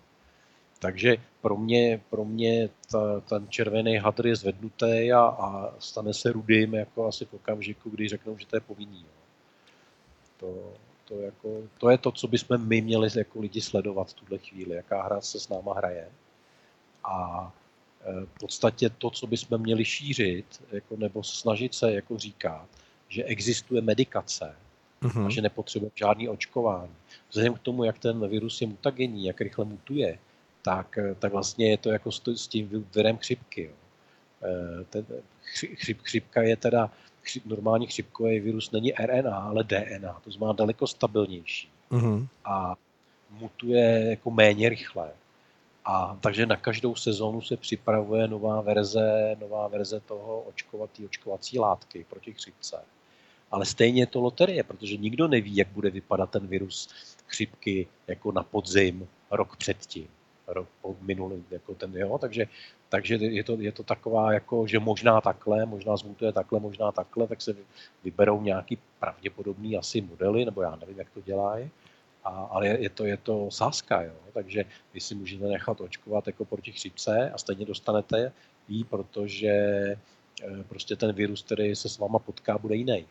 Takže pro mě, pro mě ta, ten červený hadr je zvednutý a, a stane se rudým jako asi v okamžiku, kdy řeknou, že to je povinný. Jo. To, to, jako, to je to, co bychom my měli jako lidi sledovat v tuhle chvíli, jaká hra se s náma hraje. A e, v podstatě to, co bychom měli šířit, jako, nebo snažit se jako říkat, že existuje medikace uh-huh. a že nepotřebuje žádný očkování. Vzhledem k tomu, jak ten virus je mutagenní, jak rychle mutuje, tak, e, tak vlastně je to jako s tím virem chřipky. Jo. E, ten, chřip, chřipka je teda chřip, normální chřipkový virus není RNA, ale DNA, to znamená daleko stabilnější. Mm-hmm. A mutuje jako méně rychle. A takže na každou sezónu se připravuje nová verze, nová verze toho očkovatý, očkovací látky proti chřipce. Ale stejně je to loterie, protože nikdo neví, jak bude vypadat ten virus chřipky jako na podzim rok předtím rok po minulý, jako ten, jo, takže, takže je, to, je to taková, jako, že možná takhle, možná zmutuje takhle, možná takhle, tak se vyberou nějaký pravděpodobný asi modely, nebo já nevím, jak to dělají, a, ale je to, je to sázka, jo, takže vy si můžete nechat očkovat jako proti chřipce a stejně dostanete jí, protože eh, prostě ten virus, který se s váma potká, bude jiný.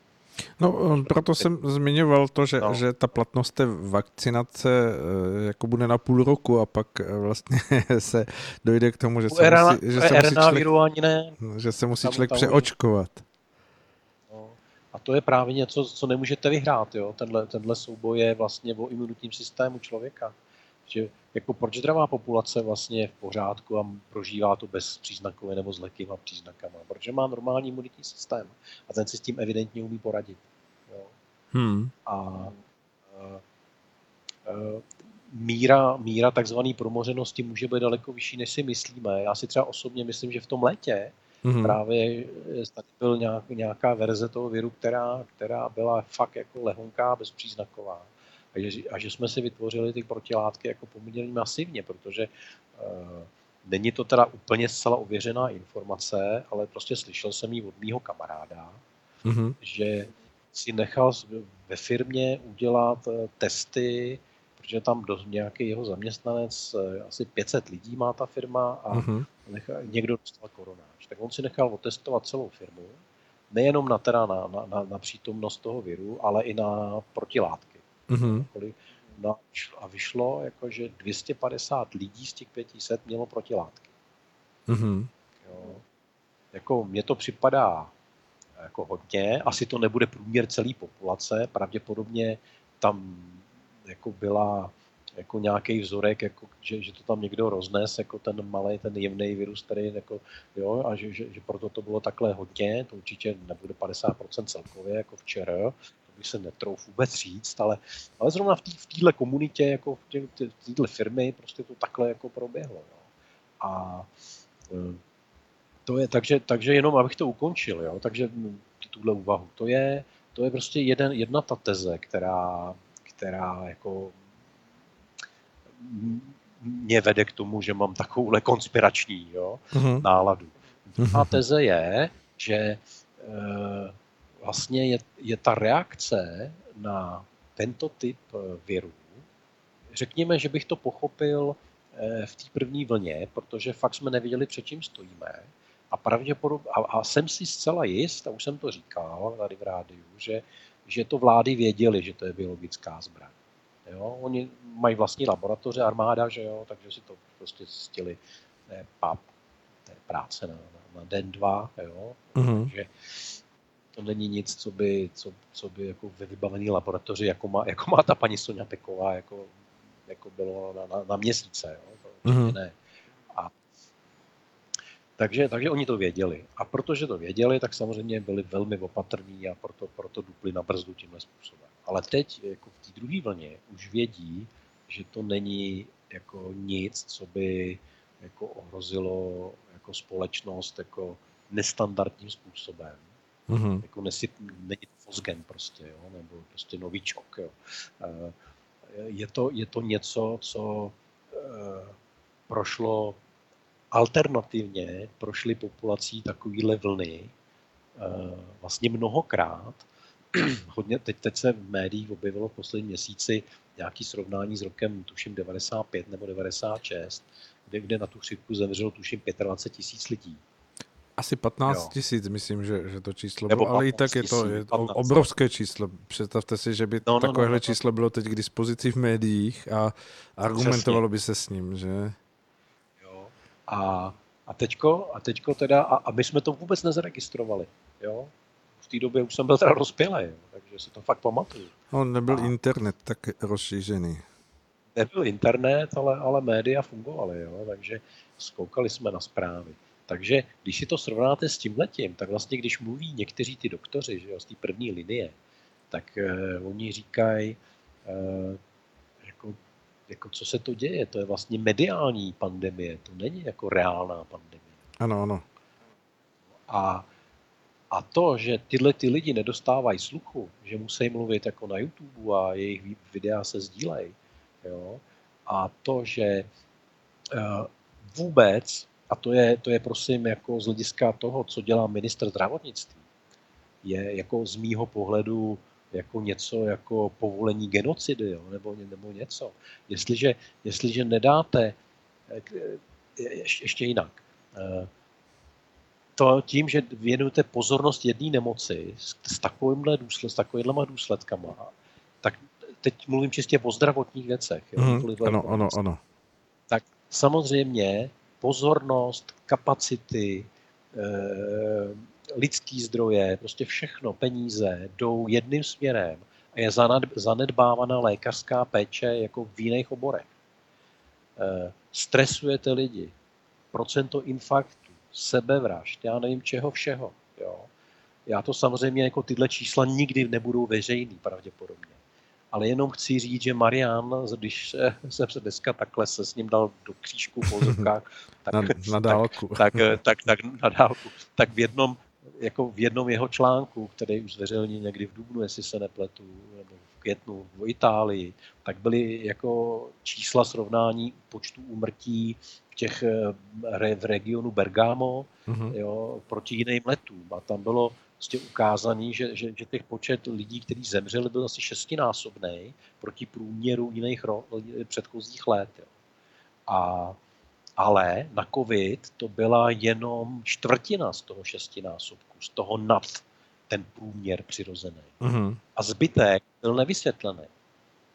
No, proto jsem zmiňoval to, že, no. že ta platnost té vakcinace eh, jako bude na půl roku a pak eh, vlastně se dojde k tomu, že se RNA, musí, že se musí člověk, ani ne. Že se musí člověk přeočkovat. No. A to je právě něco, co nemůžete vyhrát. Jo? Tenhle, tenhle souboj je vlastně o imunitním systému člověka. Že jako proč zdravá populace vlastně je v pořádku a prožívá to bez příznakově nebo s lehkýma příznakama? Protože má normální imunitní systém a ten si s tím evidentně umí poradit. Jo. Hmm. A, a, a míra, míra takzvané promořenosti může být daleko vyšší, než si myslíme. Já si třeba osobně myslím, že v tom létě hmm právě tady byl nějak, nějaká verze toho viru, která, která byla fakt jako lehonká, bezpříznaková a že, a že jsme si vytvořili ty protilátky jako poměrně masivně, protože uh, není to teda úplně zcela ověřená informace, ale prostě slyšel jsem ji od mýho kamaráda, mm-hmm. že si nechal ve firmě udělat uh, testy, protože tam do, nějaký jeho zaměstnanec, uh, asi 500 lidí má ta firma a mm-hmm. nechal, někdo dostal koronáč. Tak on si nechal otestovat celou firmu, nejenom na, teda na, na, na, na přítomnost toho viru, ale i na protilátky. Mm-hmm. No, a vyšlo, jako, že 250 lidí z těch 500 mělo protilátky. Mm-hmm. Jo. Jako mně to připadá jako hodně, asi to nebude průměr celé populace, pravděpodobně tam jako byla jako nějaký vzorek, jako, že, že, to tam někdo roznes, jako ten malý, ten jemný virus, který jako, jo, a že, že, že, proto to bylo takhle hodně, to určitě nebude 50% celkově, jako včera, bych se netrouf vůbec říct, ale, ale zrovna v téhle komunitě, jako v téhle firmy, prostě to takhle jako proběhlo. Jo. A e, to je, takže, takže jenom abych to ukončil, jo, takže tuhle úvahu, to je, to je prostě jeden, jedna ta teze, která, která jako mě vede k tomu, že mám takovouhle konspirační jo, uh-huh. náladu. Druhá uh-huh. teze je, že e, vlastně je, je ta reakce na tento typ eh, virů, řekněme, že bych to pochopil e, v té první vlně, protože fakt jsme nevěděli, před čím stojíme. A pravděpodobně, a, a jsem si zcela jist, a už jsem to říkal tady v rádiu, že, že to vlády věděli, že to je biologická zbraň. Jo? Oni mají vlastní laboratoře, armáda, že jo? takže si to prostě zjistili, ne, pap, to je práce na, na, na den, dva, jo? Mm-hmm. takže to není nic, co by, co, co by jako ve vybavený laboratoři, jako má, jako má ta paní Sonja Peková, jako, jako bylo na, na, na měsíce. Jo? To mm-hmm. ne. Takže, takže oni to věděli. A protože to věděli, tak samozřejmě byli velmi opatrní a proto, proto dupli na brzdu tímhle způsobem. Ale teď, jako v té druhé vlně, už vědí, že to není jako nic, co by jako ohrozilo jako společnost jako nestandardním způsobem. Mm-hmm. Jako nesi, není to Fosgen prostě, jo, nebo prostě novíčok. Jo. Eh, je, to, je to něco, co eh, prošlo alternativně prošly populací takovýhle vlny eh, vlastně mnohokrát. Hodně, teď, teď se v médiích objevilo v posledním měsíci nějaký srovnání s rokem, tuším, 95 nebo 96, kde, kde na tu chřipku zemřelo, tuším, 25 tisíc lidí. Asi 15 tisíc, myslím, že, že to číslo bylo, ale i tak je to, je to obrovské číslo. Představte si, že by no, no, takovéhle no, no, číslo bylo teď k dispozici v médiích a argumentovalo Přesně. by se s ním, že? A, a teďko, a teďko teda, a, a my jsme to vůbec nezaregistrovali, jo. V té době už jsem byl teda rozpělý, takže si to fakt pamatuju. On nebyl a, internet tak rozšířený. Nebyl internet, ale, ale média fungovaly, jo, takže zkoukali jsme na zprávy. Takže když si to srovnáte s tím letím, tak vlastně když mluví někteří ty doktoři že jo, z té první linie, tak uh, oni říkají, uh, jako co se to děje, to je vlastně mediální pandemie, to není jako reálná pandemie. Ano, ano. A, a to, že tyhle ty lidi nedostávají sluchu, že musí mluvit jako na YouTube a jejich videa se sdílejí, jo, a to, že uh, vůbec, a to je, to je prosím jako z hlediska toho, co dělá minister zdravotnictví, je jako z mýho pohledu jako něco jako povolení genocidy jo, nebo, nebo něco. Jestliže, jestliže nedáte, eh, ještě jinak, eh, to tím, že věnujete pozornost jedné nemoci s, s, takovýmhle důsled, s takovýmhle důsledkama, tak teď mluvím čistě o zdravotních věcech. Jo, mm, ano, ano, ano. Tak samozřejmě pozornost, kapacity, eh, lidský zdroje, prostě všechno, peníze jdou jedným směrem a je zanedbávaná lékařská péče jako v jiných oborech. Eh, stresujete lidi, procento infarktů, sebevražd, já nevím čeho všeho. Jo. Já to samozřejmě jako tyhle čísla nikdy nebudou veřejný pravděpodobně. Ale jenom chci říct, že Marian, když se, se dneska takhle se s ním dal do křížku po tak, na, na dálku. Tak, tak, tak, tak, na dálku, tak v jednom, jako v jednom jeho článku, který už zveřejnil někdy v Dubnu, jestli se nepletu, nebo v květnu v Itálii, tak byly jako čísla srovnání počtu úmrtí v těch eh, v regionu Bergamo mm-hmm. jo, proti jiným letům. A tam bylo prostě ukázaný, že, že, že těch počet lidí, kteří zemřeli, byl asi šestinásobný proti průměru jiných ro, předchozích let. Jo. A ale na COVID to byla jenom čtvrtina z toho šestinásobku, z toho nad ten průměr přirozený. Mm-hmm. A zbytek byl nevysvětlený.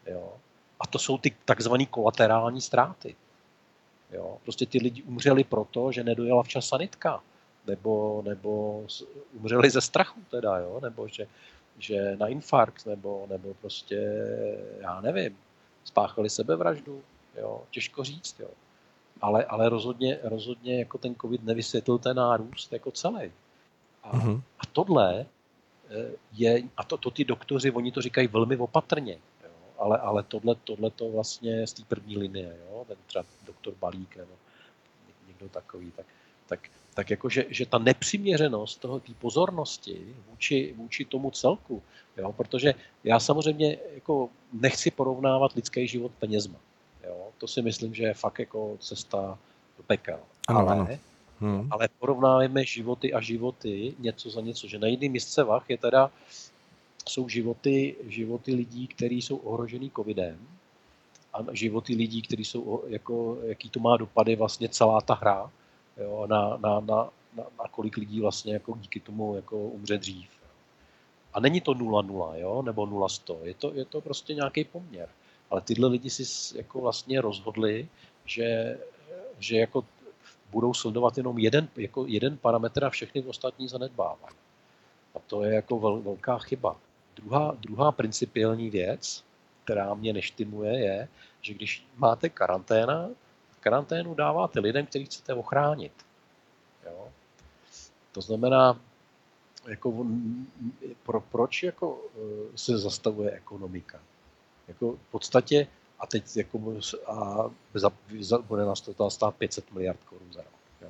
Jo? A to jsou ty takzvané kolaterální ztráty. Jo? Prostě ty lidi umřeli proto, že nedojela včas sanitka. Nebo, nebo umřeli ze strachu teda, jo? nebo že, že na infarkt, nebo, nebo prostě, já nevím, spáchali sebevraždu, jo, těžko říct, jo. Ale, ale rozhodně, rozhodně jako ten covid nevysvětlil ten nárůst jako celý. A, mm-hmm. a tohle eh, je, a to, to ty doktoři, oni to říkají velmi opatrně, jo, ale, ale tohle, tohle to vlastně z té první linie, jo, ten třeba doktor Balík nebo někdo takový, tak, tak, tak jako, že, že ta nepřiměřenost toho, té pozornosti vůči, vůči tomu celku, jo, protože já samozřejmě jako nechci porovnávat lidský život penězma. Jo, to si myslím, že je fakt jako cesta do pekel. Ano, ale, ano. Hmm. ale porovnáváme životy a životy něco za něco, že na jiném místce vach je teda, jsou životy, životy lidí, kteří jsou ohrožený covidem a životy lidí, kteří jsou, jako, jaký to má dopady vlastně celá ta hra, jo, na, na, na, na, na kolik lidí vlastně jako díky tomu jako umře dřív. A není to 0-0, jo, nebo 0-100, je to, je to prostě nějaký poměr. Ale tyhle lidi si jako vlastně rozhodli, že, že jako budou sledovat jenom jeden, jako jeden parametr a všechny ostatní zanedbávají. A to je jako vel, velká chyba. Druhá, druhá principiální věc, která mě neštimuje, je, že když máte karanténa, karanténu dáváte lidem, který chcete ochránit. Jo? To znamená, jako, pro, proč jako, eh, se zastavuje ekonomika? Jako v podstatě, a teď jako, a za, za, bude nás to stát 500 miliard korun za rok. Jo?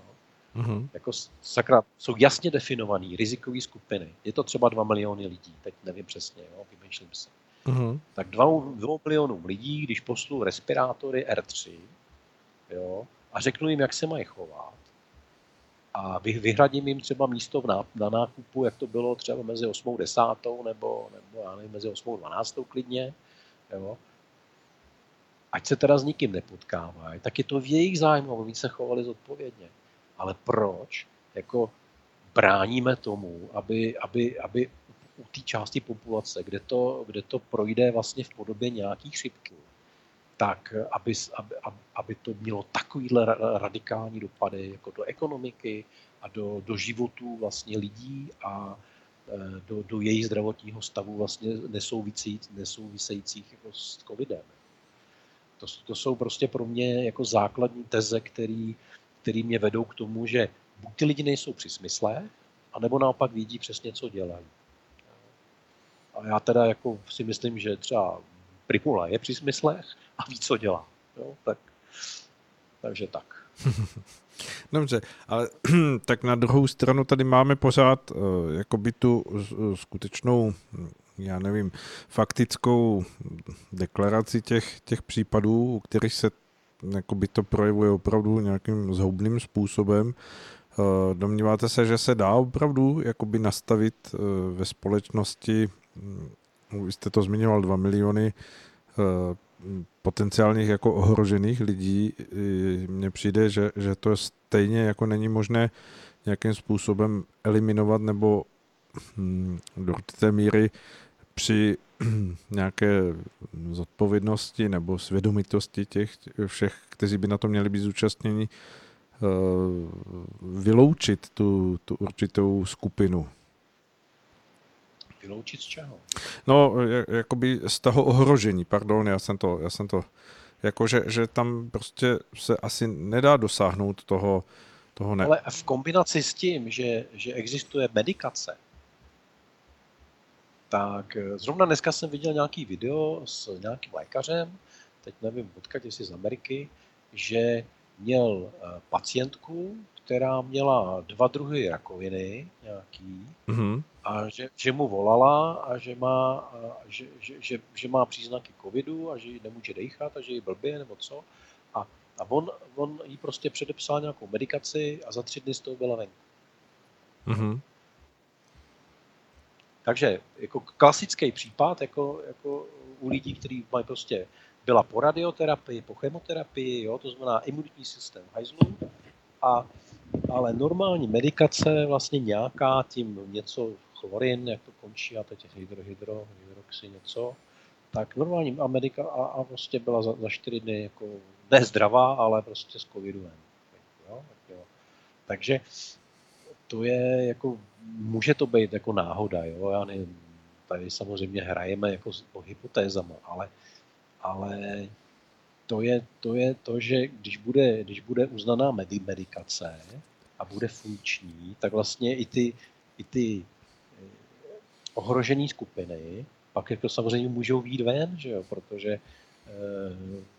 Mm-hmm. Jako, sakra, jsou jasně definované rizikové skupiny. Je to třeba 2 miliony lidí, teď nevím přesně, jo, vymýšlím se. Mm-hmm. Tak 2, 2 milionům lidí, když poslu respirátory R3, jo, a řeknu jim, jak se mají chovat, a vyhradím jim třeba místo na, na nákupu, jak to bylo třeba mezi 8. 10. nebo, nebo já nevím, mezi 8. 12. klidně, jo, ať se teda s nikým nepotkávají, tak je to v jejich zájmu, aby se chovali zodpovědně. Ale proč jako bráníme tomu, aby, aby, aby u té části populace, kde to, kde to projde vlastně v podobě nějakých chřipků, tak aby, aby, aby to mělo takovýhle radikální dopady jako do ekonomiky a do, do životů vlastně lidí a e, do, do jejich zdravotního stavu vlastně nesouvisejících, nesouvisejících jako s covidem. To, to jsou prostě pro mě jako základní teze, který, který mě vedou k tomu, že buď ty lidi nejsou při smysle, anebo naopak vidí přesně, co dělají. A já teda jako si myslím, že třeba Primula je při smyslech a ví, co dělá. Jo? Tak, takže tak. Dobře, ale tak na druhou stranu tady máme pořád uh, jakoby tu uh, skutečnou, já nevím, faktickou deklaraci těch, těch případů, u kterých se jakoby to projevuje opravdu nějakým zhoubným způsobem. Uh, domníváte se, že se dá opravdu jakoby nastavit ve společnosti vy jste to zmiňoval, 2 miliony eh, potenciálních jako ohrožených lidí, mně přijde, že, že to stejně jako není možné nějakým způsobem eliminovat nebo hm, do určité míry při nějaké zodpovědnosti nebo svědomitosti těch všech, kteří by na to měli být zúčastněni, eh, vyloučit tu, tu určitou skupinu. Vyloučit z čeho? No, jakoby z toho ohrožení, pardon, já jsem to, já jsem to, jakože, že tam prostě se asi nedá dosáhnout toho, toho ne. Ale v kombinaci s tím, že, že existuje medikace, tak eh, zrovna dneska jsem viděl nějaký video s nějakým lékařem, teď nevím odkud, jestli z Ameriky, že měl eh, pacientku, která měla dva druhy rakoviny nějaký mm-hmm. a že, že mu volala a že má, že, že, že, že má příznaky covidu a že ji nemůže dechat a že ji blbě nebo co. A, a on, on jí prostě předepsal nějakou medikaci a za tři dny z toho byla venku. Mm-hmm. Takže jako klasický případ, jako, jako u lidí, kteří mají prostě byla po radioterapii, po chemoterapii, jo, to znamená imunitní systém hajzlu a ale normální medikace, vlastně nějaká tím něco chlorin, jak to končí, a teď hydro, hydro, hydroxy něco, tak normální a medika a, a prostě byla za, za čtyři dny jako nezdravá, ale prostě s covidem. Jo, tak jo. Takže to je jako, může to být jako náhoda, jo, já nevím, tady samozřejmě hrajeme jako s hypotézama, ale, ale to je, to je to, že když bude, když bude uznaná medikace a bude funkční, tak vlastně i ty, i ty eh, ohrožené skupiny pak jako samozřejmě můžou výjít ven, že jo? protože e,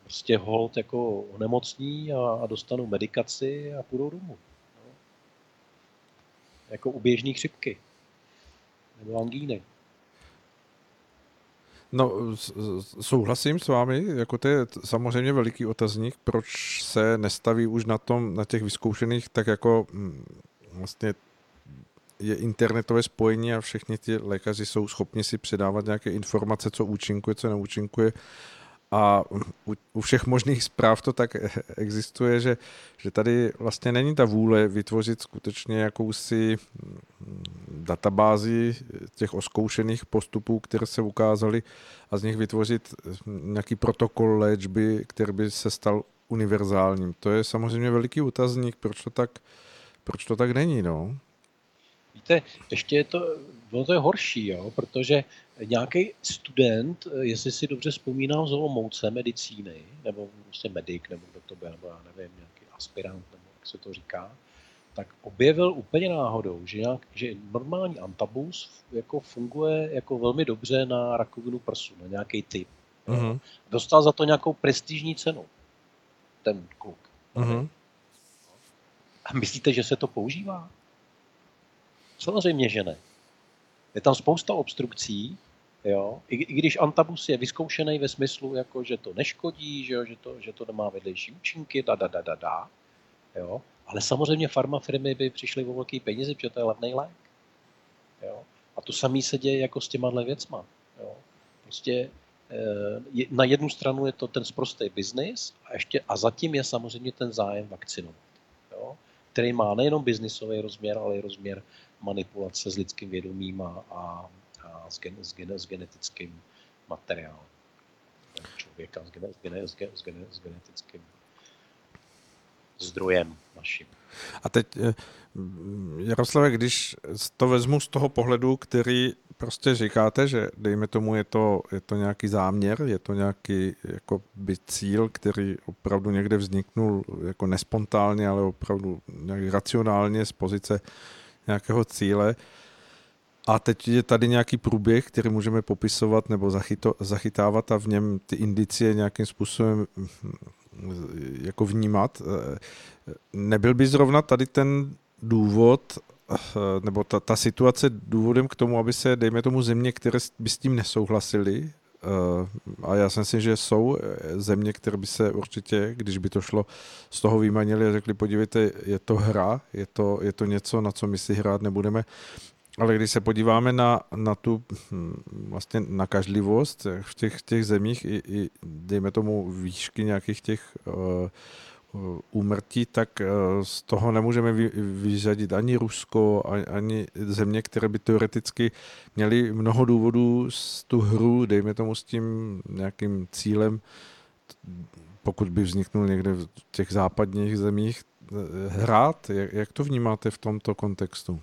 prostě hold jako onemocní a, a dostanou medikaci a půjdou domů. No. Jako u běžných chřipky nebo angíny. No, souhlasím s vámi, jako to je samozřejmě veliký otazník, proč se nestaví už na tom, na těch vyzkoušených, tak jako mm, vlastně je internetové spojení a všichni ti lékaři jsou schopni si předávat nějaké informace, co účinkuje, co neúčinkuje. A u, u všech možných zpráv to tak existuje, že, že tady vlastně není ta vůle vytvořit skutečně jakousi mm, databázi těch oskoušených postupů, které se ukázaly a z nich vytvořit nějaký protokol léčby, který by se stal univerzálním. To je samozřejmě veliký otazník, proč to tak, proč to tak není. No? Víte, ještě je to, bylo to je horší, jo, protože nějaký student, jestli si dobře vzpomínám z Olomouce medicíny, nebo prostě medic, nebo kdo to byl, nebo já nevím, nějaký aspirant, nebo jak se to říká, tak objevil úplně náhodou, že, nějak, že normální antabus jako funguje jako velmi dobře na rakovinu prsu, na nějaký typ. Uh-huh. Dostal za to nějakou prestižní cenu, ten kluk. Uh-huh. A myslíte, že se to používá? Samozřejmě, že ne. Je tam spousta obstrukcí, jo? I, i když antabus je vyzkoušený ve smyslu, jako, že to neškodí, že, jo? Že, to, že to nemá vedlejší účinky, da, da, da, da, da. Jo? Ale samozřejmě farmafirmy by přišly o velký peníze, protože to je levný lék. Jo? A to samé se děje jako s těma věcma. Jo? Prostě eh, na jednu stranu je to ten sprostý biznis a, ještě, a zatím je samozřejmě ten zájem vakcinovat, jo? který má nejenom biznisový rozměr, ale i rozměr manipulace s lidským vědomím a, a, a s, gen, s, gen, s genetickým materiálem člověka, s, gen, s, gen, s, gen, s, gen, s genetickým zdrojem naším. A teď, eh, Jaroslave, když to vezmu z toho pohledu, který prostě říkáte, že dejme tomu, je to, je to nějaký záměr, je to nějaký jako by cíl, který opravdu někde vzniknul jako nespontánně, ale opravdu nějak racionálně z pozice nějakého cíle. A teď je tady nějaký průběh, který můžeme popisovat nebo zachyto, zachytávat a v něm ty indicie nějakým způsobem jako vnímat. Nebyl by zrovna tady ten důvod nebo ta, ta situace důvodem k tomu, aby se, dejme tomu, země, které by s tím nesouhlasili, a já si myslím, že jsou země, které by se určitě, když by to šlo, z toho vymanili a řekli, podívejte, je to hra, je to, je to něco, na co my si hrát nebudeme. Ale když se podíváme na, na tu hm, vlastně nakažlivost v těch, těch zemích i, i dejme tomu výšky nějakých těch uh, úmrtí, tak uh, z toho nemůžeme vy, vyřadit ani Rusko, ani, země, které by teoreticky měly mnoho důvodů z tu hru, dejme tomu s tím nějakým cílem, pokud by vzniknul někde v těch západních zemích, eh, hrát. Jak to vnímáte v tomto kontextu?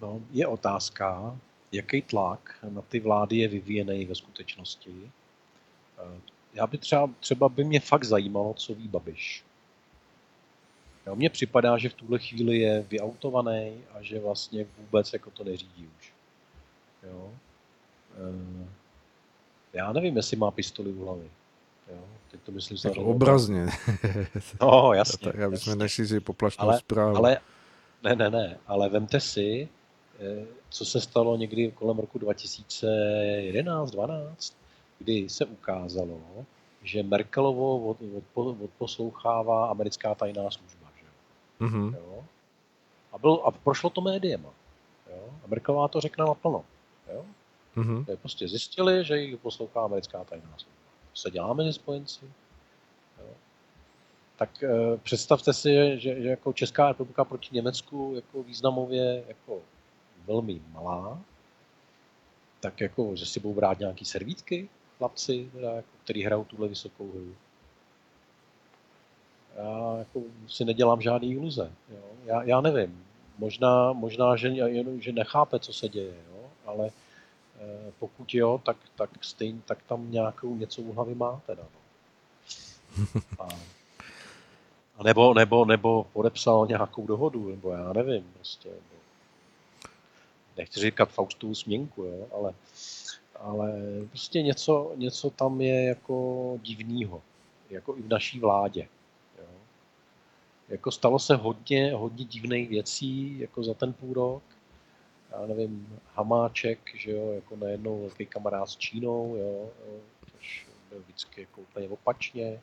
No, je otázka, jaký tlak na ty vlády je vyvíjený ve skutečnosti. Já by třeba, třeba by mě fakt zajímalo, co ví Babiš. Jo, mně připadá, že v tuhle chvíli je vyautovaný a že vlastně vůbec jako to neřídí už. Jo. E, já nevím, jestli má pistoli v hlavě. Jo. Teď to myslím tak obrazně. no, jasně. tak, aby jsme nešli poplašnou zprávu. Ale, ne, ne, ne, ale vemte si, Eh, co se stalo někdy kolem roku 2011-12, kdy se ukázalo, že Merkelovo od, od, odposlouchává americká tajná služba. Že? Mm-hmm. Jo? A, byl, a prošlo to médiema. Jo? A Merkelová to řekla naplno. Jo? Mm-hmm. Prostě zjistili, že ji poslouchá americká tajná služba. To se děláme ze spojenci. Jo? Tak e, představte si, že, že jako Česká republika proti Německu jako významově jako velmi malá, tak jako, že si budou brát nějaký servítky, chlapci, teda, jako, který hrajou tuhle vysokou hru. Já jako, si nedělám žádný iluze. Jo? Já, já nevím. Možná, možná že, že nechápe, co se děje, jo? ale e, pokud jo, tak, tak, stejn, tak tam nějakou něco u hlavy má teda. No. A, a nebo, nebo, nebo podepsal nějakou dohodu, nebo já nevím, prostě. Nebo, nechci říkat Faustovu směnku, jo, ale, ale prostě něco, něco tam je jako divného, jako i v naší vládě. Jo. Jako stalo se hodně, hodně divných věcí jako za ten půl rok. Já nevím, Hamáček, že jo, jako najednou velký kamarád s Čínou, jo, jo což byl vždycky jako úplně opačně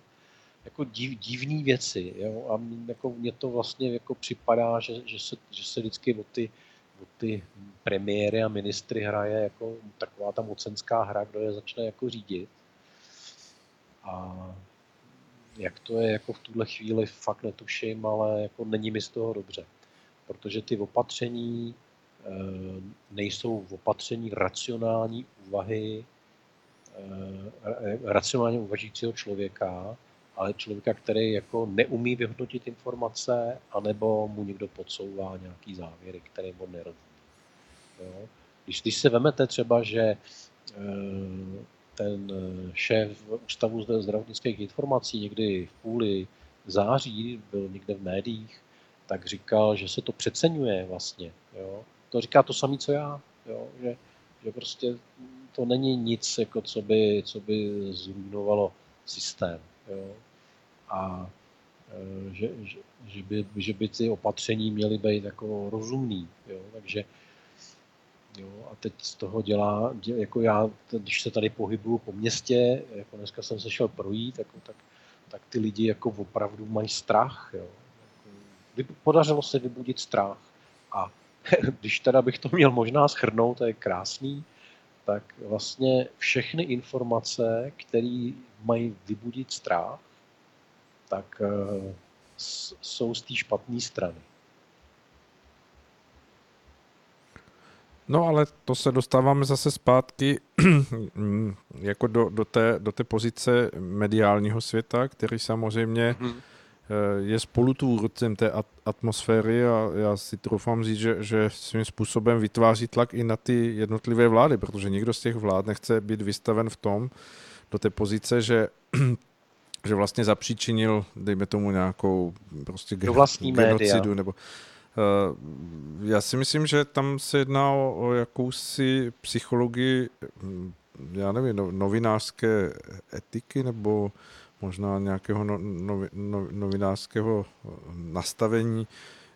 jako div, divné věci. Jo? A jako mně to vlastně jako připadá, že, že, se, že se vždycky o ty, ty premiéry a ministry hraje jako taková ta mocenská hra, kdo je začne jako řídit. A jak to je jako v tuhle chvíli, fakt netuším, ale jako není mi z toho dobře. Protože ty opatření e, nejsou v opatření racionální úvahy, e, racionálně uvažujícího člověka, ale člověka, který jako neumí vyhodnotit informace, anebo mu někdo podsouvá nějaký závěry, které on nerozumí. Jo? Když, když se vemete třeba, že eh, ten šéf Ústavu zdravotnických informací někdy v půli září byl někde v médiích, tak říkal, že se to přeceňuje vlastně. Jo? To říká to samé, co já. Jo? Že, že prostě to není nic, jako co, by, co by zrujnovalo systém. A e, že, že, že, by, že by ty opatření měly být jako rozumný. Jo? Takže Jo, a teď z toho dělá, dělá, jako já, když se tady pohybuju po městě, jako dneska jsem se šel projít, jako, tak, tak ty lidi jako opravdu mají strach. Jo. Jako, podařilo se vybudit strach. A když teda bych to měl možná schrnout, to je krásný, tak vlastně všechny informace, které mají vybudit strach, tak uh, jsou z té špatné strany. No ale to se dostáváme zase zpátky jako do, do, té, do té pozice mediálního světa, který samozřejmě hmm. Je spolutvůrcem té atmosféry a já si troufám říct, že, že svým způsobem vytváří tlak i na ty jednotlivé vlády, protože nikdo z těch vlád nechce být vystaven v tom, do té pozice, že že vlastně zapříčinil, dejme tomu nějakou prostě ge- vlastní genocidu média. nebo uh, já si myslím, že tam se jedná o, o jakousi psychologii, hm, já nevím, no, novinářské etiky nebo možná nějakého no, no, no, novinářského nastavení,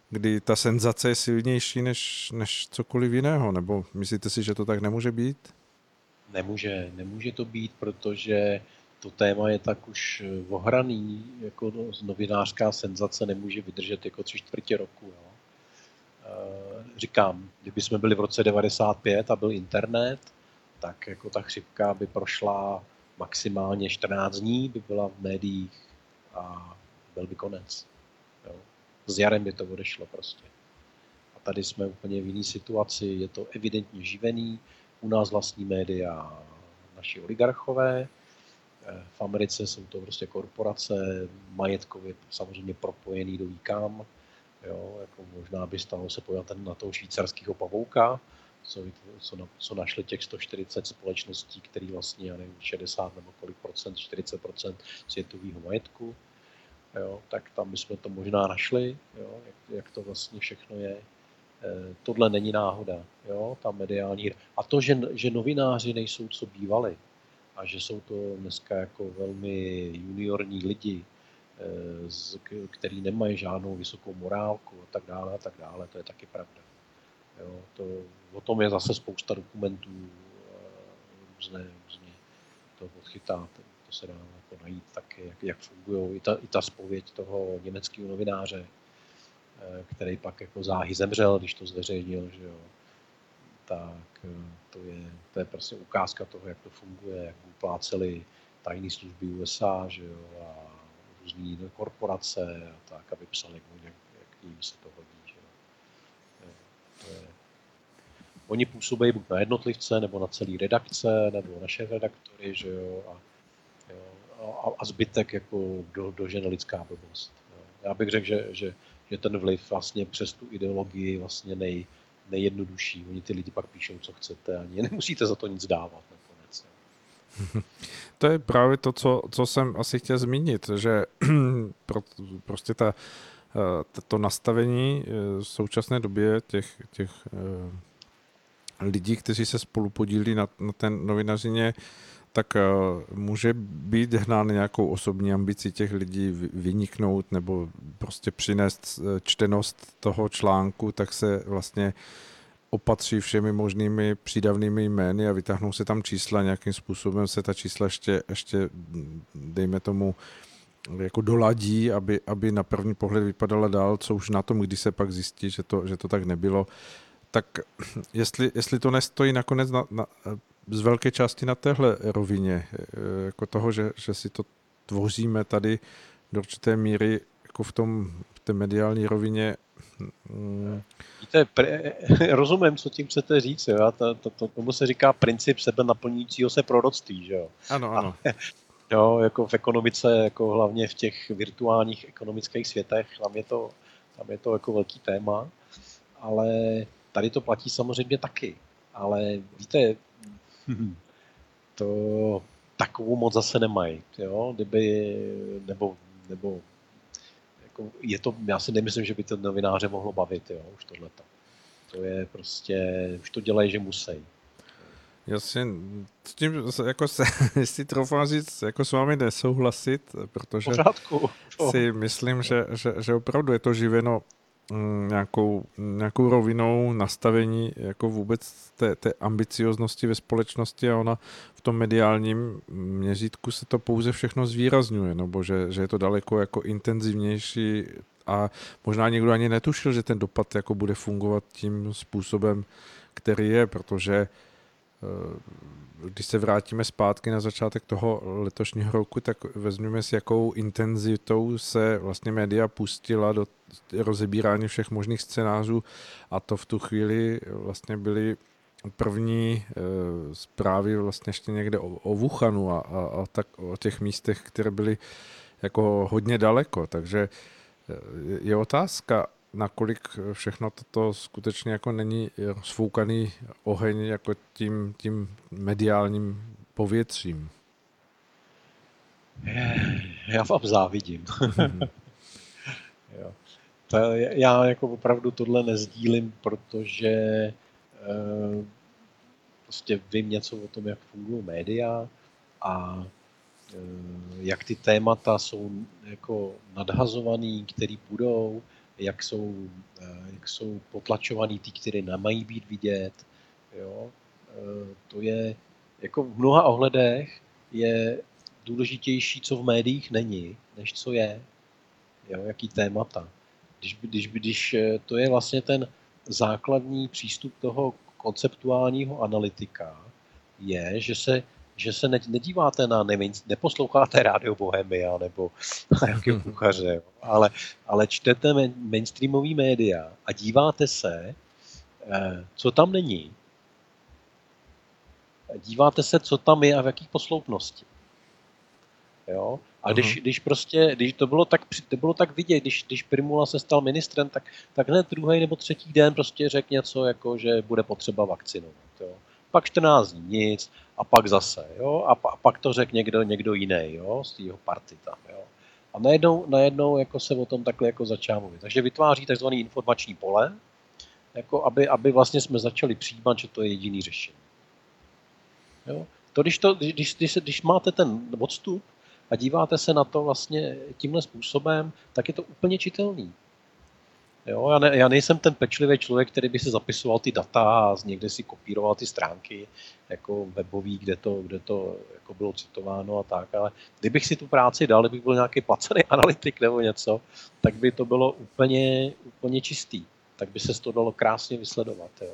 kdy ta senzace je silnější než, než cokoliv jiného, nebo myslíte si, že to tak nemůže být? Nemůže, nemůže to být, protože to téma je tak už eh, ohraný, jako no, novinářská senzace nemůže vydržet jako tři čtvrtě roku. Jo. Eh, říkám, kdyby jsme byli v roce 95 a byl internet, tak jako ta chřipka by prošla maximálně 14 dní, by byla v médiích a byl by konec. Jo. S jarem by to odešlo prostě. A tady jsme úplně v jiné situaci, je to evidentně živený, u nás vlastní média naši oligarchové, v Americe jsou to prostě korporace, majetkově samozřejmě propojený do výkam. Jo, jako možná by stalo se podívat na toho švýcarského pavouka, co, co, co našli těch 140 společností, který vlastně, já nevím, 60 nebo kolik procent, 40 procent světového majetku, jo, tak tam bychom to možná našli, jo, jak, jak to vlastně všechno je. E, tohle není náhoda, jo, ta mediální. A to, že, že novináři nejsou, co bývali, a že jsou to dneska jako velmi juniorní lidi, eh, který nemají žádnou vysokou morálku a tak dále a tak dále, to je taky pravda. Jo, to, o tom je zase spousta dokumentů, eh, různé, různě to odchytáte, to se dá jako najít taky, jak, jak fungují, i ta, i ta spověď toho německého novináře, eh, který pak jako záhy zemřel, když to zveřejnil, že jo, tak eh, to je, to je prostě ukázka toho, jak to funguje, jak upláceli tajné služby USA, že jo, a různé korporace a tak, aby psali, jak, jak jim se to hodí, oni působí buď na jednotlivce, nebo na celý redakce, nebo na šéf redaktory, že jo, a, a, a zbytek jako do, dožene lidská blbost. Já bych řekl, že, že, že ten vliv vlastně přes tu ideologii vlastně nej, nejjednodušší. Oni ty lidi pak píšou, co chcete, ani nemusíte za to nic dávat. To je právě to, co, co jsem asi chtěl zmínit, že pro, prostě ta, to nastavení eh, v současné době těch, těch eh, lidí, kteří se spolu podílí na, na ten novinařině, tak může být hnán nějakou osobní ambicí těch lidí vyniknout nebo prostě přinést čtenost toho článku, tak se vlastně opatří všemi možnými přídavnými jmény a vytáhnou se tam čísla, nějakým způsobem se ta čísla ještě, ještě dejme tomu, jako doladí, aby, aby na první pohled vypadala dál, co už na tom, když se pak zjistí, že to, že to tak nebylo. Tak jestli, jestli to nestojí nakonec na, na, z velké části na téhle rovině, eh, jako toho, že, že si to tvoříme tady do určité míry jako v tom v té mediální rovině mm, Víte, pre, rozumím, co tím chcete říct. Jo? To, to, to, tomu se říká princip sebe naplňujícího se proroctví. Že jo? Ano, ano. A, jo, jako v ekonomice, jako hlavně v těch virtuálních ekonomických světech, tam je to, tam je to jako velký téma, ale tady to platí samozřejmě taky. Ale víte, to takovou moc zase nemají. Jo? Kdyby, nebo, nebo jako je to, já si nemyslím, že by to novináře mohlo bavit, jo, už tohleto. To je prostě, už to dělají, že musí. Já si s tím, jako se, jestli troufám říct, jako s vámi nesouhlasit, protože Pořádku. si myslím, že, že, že opravdu je to živeno Mm, nějakou, nějakou rovinou nastavení jako vůbec té, té ambicioznosti ve společnosti a ona v tom mediálním měřítku se to pouze všechno zvýrazňuje, nebo že, že je to daleko jako intenzivnější a možná někdo ani netušil, že ten dopad jako bude fungovat tím způsobem, který je, protože Eh, když se vrátíme zpátky na začátek toho letošního roku, tak vezměme si, jakou intenzitou se vlastně média pustila do rozebírání všech možných scénářů. A to v tu chvíli vlastně byly první e, zprávy vlastně ještě někde o, o Wuhanu a, a, a tak o těch místech, které byly jako hodně daleko, takže eh, je otázka, nakolik všechno toto skutečně jako není rozfoukaný oheň jako tím, tím mediálním povětřím. Já vám závidím. jo. To, já jako opravdu tohle nezdílím, protože e, prostě vím něco o tom, jak fungují média a e, jak ty témata jsou jako nadhazovaný, který budou, jak jsou, eh, jak jsou potlačovaný ty, které nemají být vidět. Jo? Eh, to je jako v mnoha ohledech je důležitější, co v médiích není, než co je. Jo? Jaký témata. Když, když, když eh, to je vlastně ten základní přístup toho konceptuálního analytika, je, že se že se nedíváte na, nevím, neposloucháte Rádio Bohemia nebo nějaké mhm. kuchaře, ale, ale čtete mainstreamový média a díváte se, eh, co tam není. Díváte se, co tam je a v jakých posloupnosti. Jo? A když, uh-huh. když prostě, když to bylo tak, to bylo tak vidět, když, když Primula se stal ministrem, tak, tak hned druhý nebo třetí den prostě řekl něco, jako že bude potřeba vakcinovat. Jo? Pak 14 dní nic, a pak zase, jo, a, pa, a pak to řekl někdo, někdo jiný, jo, z jeho party tam, jo. A najednou, najednou jako se o tom takhle jako začá mluvit. Takže vytváří tzv. informační pole, jako aby, aby vlastně jsme začali přijímat, že to je jediný řešení. Jo. To, když, to, když, když, když máte ten odstup a díváte se na to vlastně tímhle způsobem, tak je to úplně čitelný. Jo, já, ne, já nejsem ten pečlivý člověk, který by si zapisoval ty data a někde si kopíroval ty stránky jako webový, kde to, kde to jako bylo citováno a tak, ale kdybych si tu práci dal, kdybych byl nějaký placený analytik nebo něco, tak by to bylo úplně, úplně čistý. Tak by se to dalo krásně vysledovat. Jo.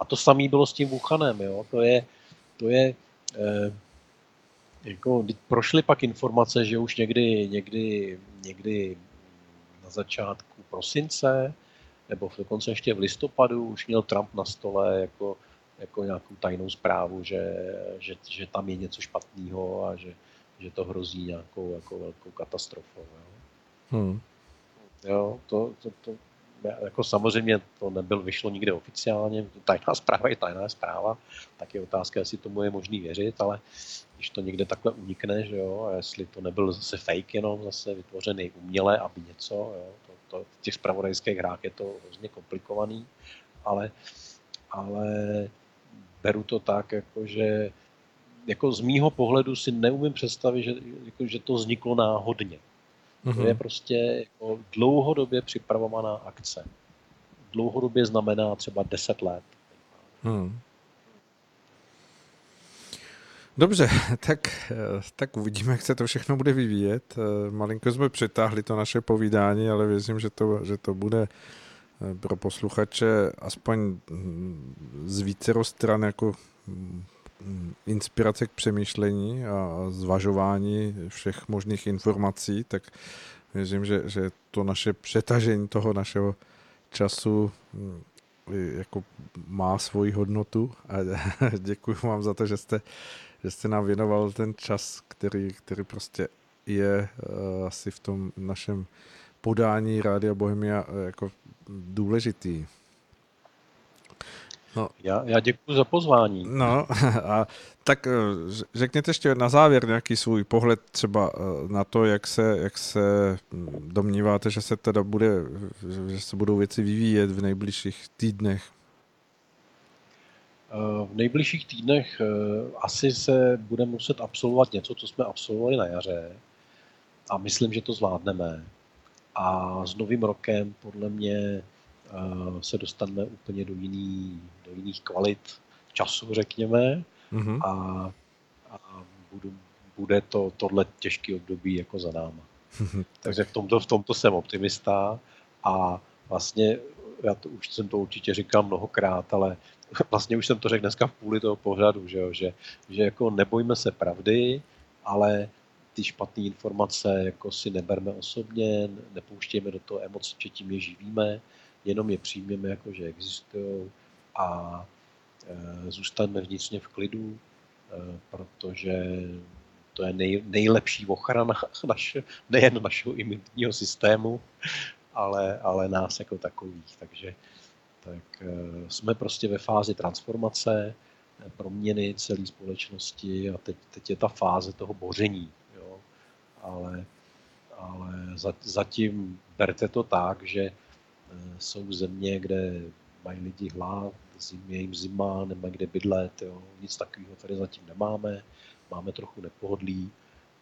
A to samé bylo s tím Wuhanem. Jo. To je, to je eh, jako, prošly pak informace, že už někdy, někdy, někdy na začátku prosince, nebo dokonce ještě v listopadu už měl Trump na stole jako, jako nějakou tajnou zprávu, že, že, že tam je něco špatného a že, že to hrozí nějakou jako velkou katastrofou. Jo, hmm. jo to, to, to, jako samozřejmě to nebyl, vyšlo nikde oficiálně, tajná zpráva je tajná zpráva, tak je otázka, jestli tomu je možný věřit, ale když to někde takhle unikne, že jo, a jestli to nebyl zase fake jenom, zase vytvořený uměle, aby něco, jo, to, to, v těch spravodajských hrách je to hrozně komplikovaný, ale, ale beru to tak, jako že jako z mýho pohledu si neumím představit, že, jako, že to vzniklo náhodně. Mm-hmm. To je mhm. prostě jako dlouhodobě připravovaná akce. Dlouhodobě znamená třeba 10 let. Hmm. Dobře, tak, tak uvidíme, jak se to všechno bude vyvíjet. Malinko jsme přetáhli to naše povídání, ale věřím, že to, že to bude pro posluchače aspoň z více stran jako inspirace k přemýšlení a zvažování všech možných informací, tak věřím, že, že to naše přetažení toho našeho času mm, jako má svoji hodnotu a děkuji vám za to, že jste, že jste nám věnoval ten čas, který, který prostě je uh, asi v tom našem podání Rádia Bohemia uh, jako důležitý. No. Já, já děkuji za pozvání. No a tak eh, řekněte ještě na závěr nějaký svůj pohled třeba eh, na to, jak se, jak se hm, domníváte, že se teda bude, že se budou věci vyvíjet v nejbližších týdnech. Eh, v nejbližších týdnech asi se bude muset absolvovat něco, co jsme absolvovali na jaře a myslím, že to zvládneme. A s novým rokem podle mě se dostaneme úplně do, jiný, do jiných kvalit času, řekněme, mm-hmm. a, a budu, bude to tohle těžký období jako za náma. Takže v tomto, v tomto jsem optimista a vlastně, já to už jsem to určitě říkal mnohokrát, ale vlastně už jsem to řekl dneska v půli toho pořadu, že, jo, že, že jako nebojme se pravdy, ale ty špatné informace jako si neberme osobně, nepouštějme do toho emoce, že tím je živíme, jenom je přijměme jako, že existují a e, zůstaneme vnitřně v klidu, e, protože to je nej, nejlepší ochrana naše, nejen našeho imunitního systému, ale, ale nás jako takových. Takže tak e, jsme prostě ve fázi transformace, proměny celé společnosti a teď, teď je ta fáze toho boření. Jo? Ale, ale zatím berte to tak, že jsou země, kde mají lidi hlad, zimě jim zima, nemají kde bydlet, jo. nic takového tady zatím nemáme, máme trochu nepohodlí,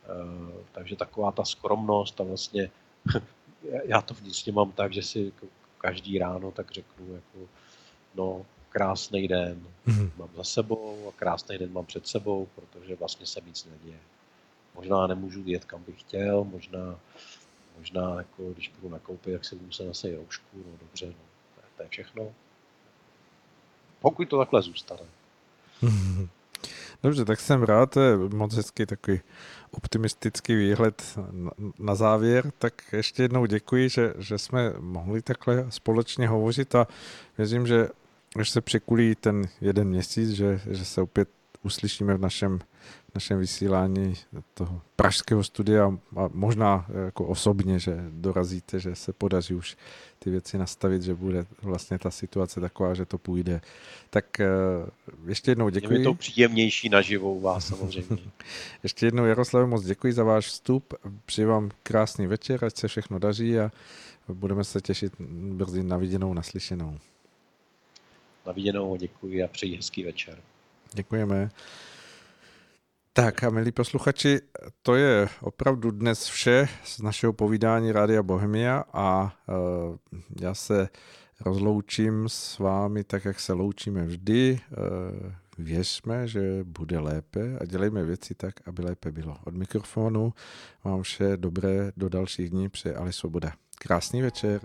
eh, takže taková ta skromnost a vlastně já to vnitřně mám tak, že si každý ráno tak řeknu jako no krásný den mm-hmm. mám za sebou a krásný den mám před sebou, protože vlastně se nic neděje. Možná nemůžu jet kam bych chtěl, možná Možná, jako, když budu nakoupit, jak si budu se zase roušku, no dobře, no, to, je, to je všechno. Pokud to takhle zůstane. Dobře, tak jsem rád, to je moc hezký takový optimistický výhled na, na závěr, tak ještě jednou děkuji, že, že jsme mohli takhle společně hovořit a věřím, že až se překulí ten jeden měsíc, že, že se opět uslyšíme v našem našem vysílání toho pražského studia a možná jako osobně, že dorazíte, že se podaří už ty věci nastavit, že bude vlastně ta situace taková, že to půjde. Tak eh, ještě jednou děkuji. Je to příjemnější naživo u vás samozřejmě. ještě jednou Jaroslav, moc děkuji za váš vstup. Přeji vám krásný večer, ať se všechno daří a budeme se těšit brzy na viděnou, naslyšenou. Na viděnou děkuji a přeji hezký večer. Děkujeme. Tak a milí posluchači, to je opravdu dnes vše z našeho povídání Rádia Bohemia a uh, já se rozloučím s vámi tak, jak se loučíme vždy. Uh, věřme, že bude lépe a dělejme věci tak, aby lépe bylo. Od mikrofonu vám vše dobré do dalších dní přeje Ali Svoboda. Krásný večer.